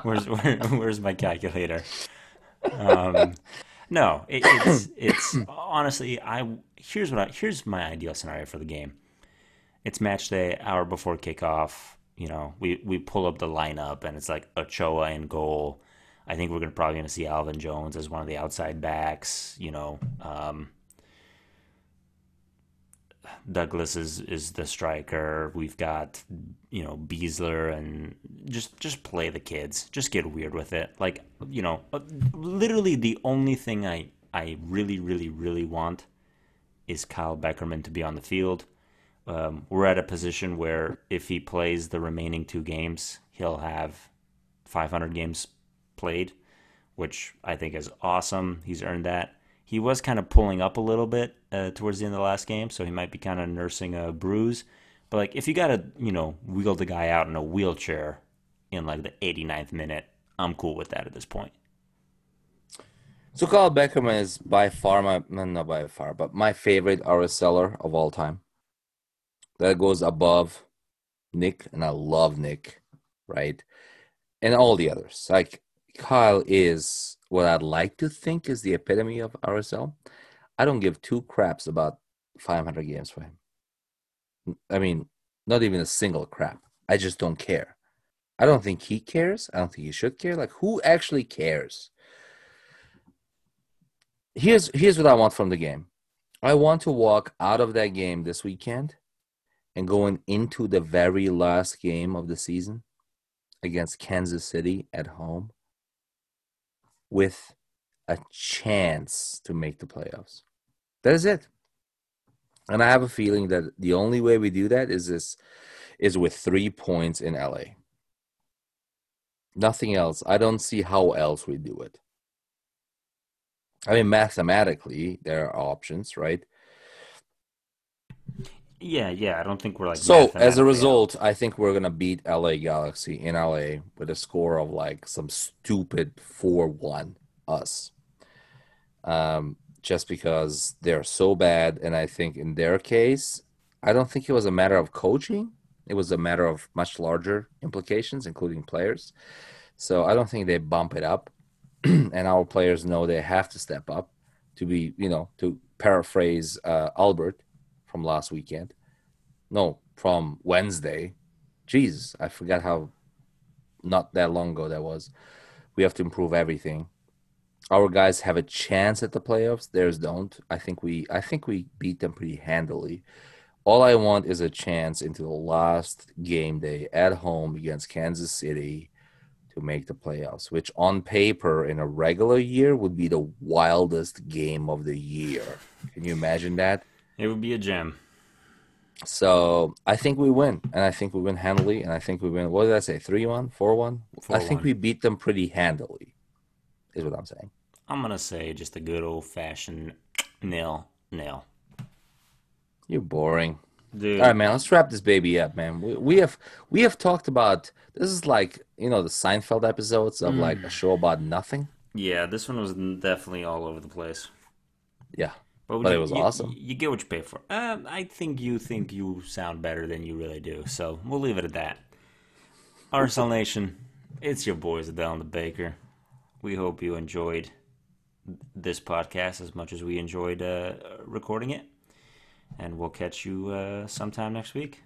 where's where, where's my calculator? Um, No, it, it's it's honestly I here's what I, here's my ideal scenario for the game. It's match day, hour before kickoff. You know, we we pull up the lineup and it's like Ochoa in goal. I think we're gonna probably gonna see Alvin Jones as one of the outside backs. You know, um, Douglas is is the striker. We've got you know Besler and just just play the kids. Just get weird with it. Like you know, uh, literally the only thing I I really really really want is Kyle Beckerman to be on the field. Um, we're at a position where if he plays the remaining two games, he'll have 500 games played, which I think is awesome. He's earned that he was kind of pulling up a little bit uh, towards the end of the last game, so he might be kind of nursing a bruise. But like, if you got to, you know, wheel the guy out in a wheelchair in like the 89th minute, I'm cool with that at this point. So Kyle Beckerman is by far my not by far, but my favorite RSLer of all time. That goes above Nick, and I love Nick, right? And all the others. Like Kyle is what I'd like to think is the epitome of RSL. I don't give two craps about 500 games for him. I mean, not even a single crap. I just don't care. I don't think he cares. I don't think he should care. Like, who actually cares? Here's here's what I want from the game. I want to walk out of that game this weekend and going into the very last game of the season against Kansas City at home with a chance to make the playoffs. That is it. And I have a feeling that the only way we do that is this is with three points in LA. Nothing else. I don't see how else we do it. I mean, mathematically, there are options, right? Yeah, yeah. I don't think we're like. So as a result, I think we're gonna beat LA Galaxy in LA with a score of like some stupid four-one us. Um, just because they're so bad, and I think in their case, I don't think it was a matter of coaching. It was a matter of much larger implications, including players. So I don't think they bump it up, and our players know they have to step up to be, you know, to paraphrase uh, Albert from last weekend. No, from Wednesday. Jesus, I forgot how not that long ago that was. We have to improve everything. Our guys have a chance at the playoffs. Theirs don't. I think we I think we beat them pretty handily. All I want is a chance into the last game day at home against Kansas City to make the playoffs, which on paper in a regular year would be the wildest game of the year. Can you imagine that? It would be a gem. So I think we win, and I think we win handily, and I think we win. What did I say? Three one, four one. I think we beat them pretty handily. Is what I'm saying. I'm gonna say just a good old fashioned nil nil. You're boring. Dude. All right, man. Let's wrap this baby up, man. We, we have we have talked about this is like you know the Seinfeld episodes of mm. like a show about nothing. Yeah, this one was definitely all over the place. Yeah, but, you, it was you, awesome. You get what you pay for. Um, I think you think you sound better than you really do, so we'll leave it at that. RSL Nation, it's your boys, Adele and the Baker. We hope you enjoyed this podcast as much as we enjoyed uh, recording it, and we'll catch you uh, sometime next week.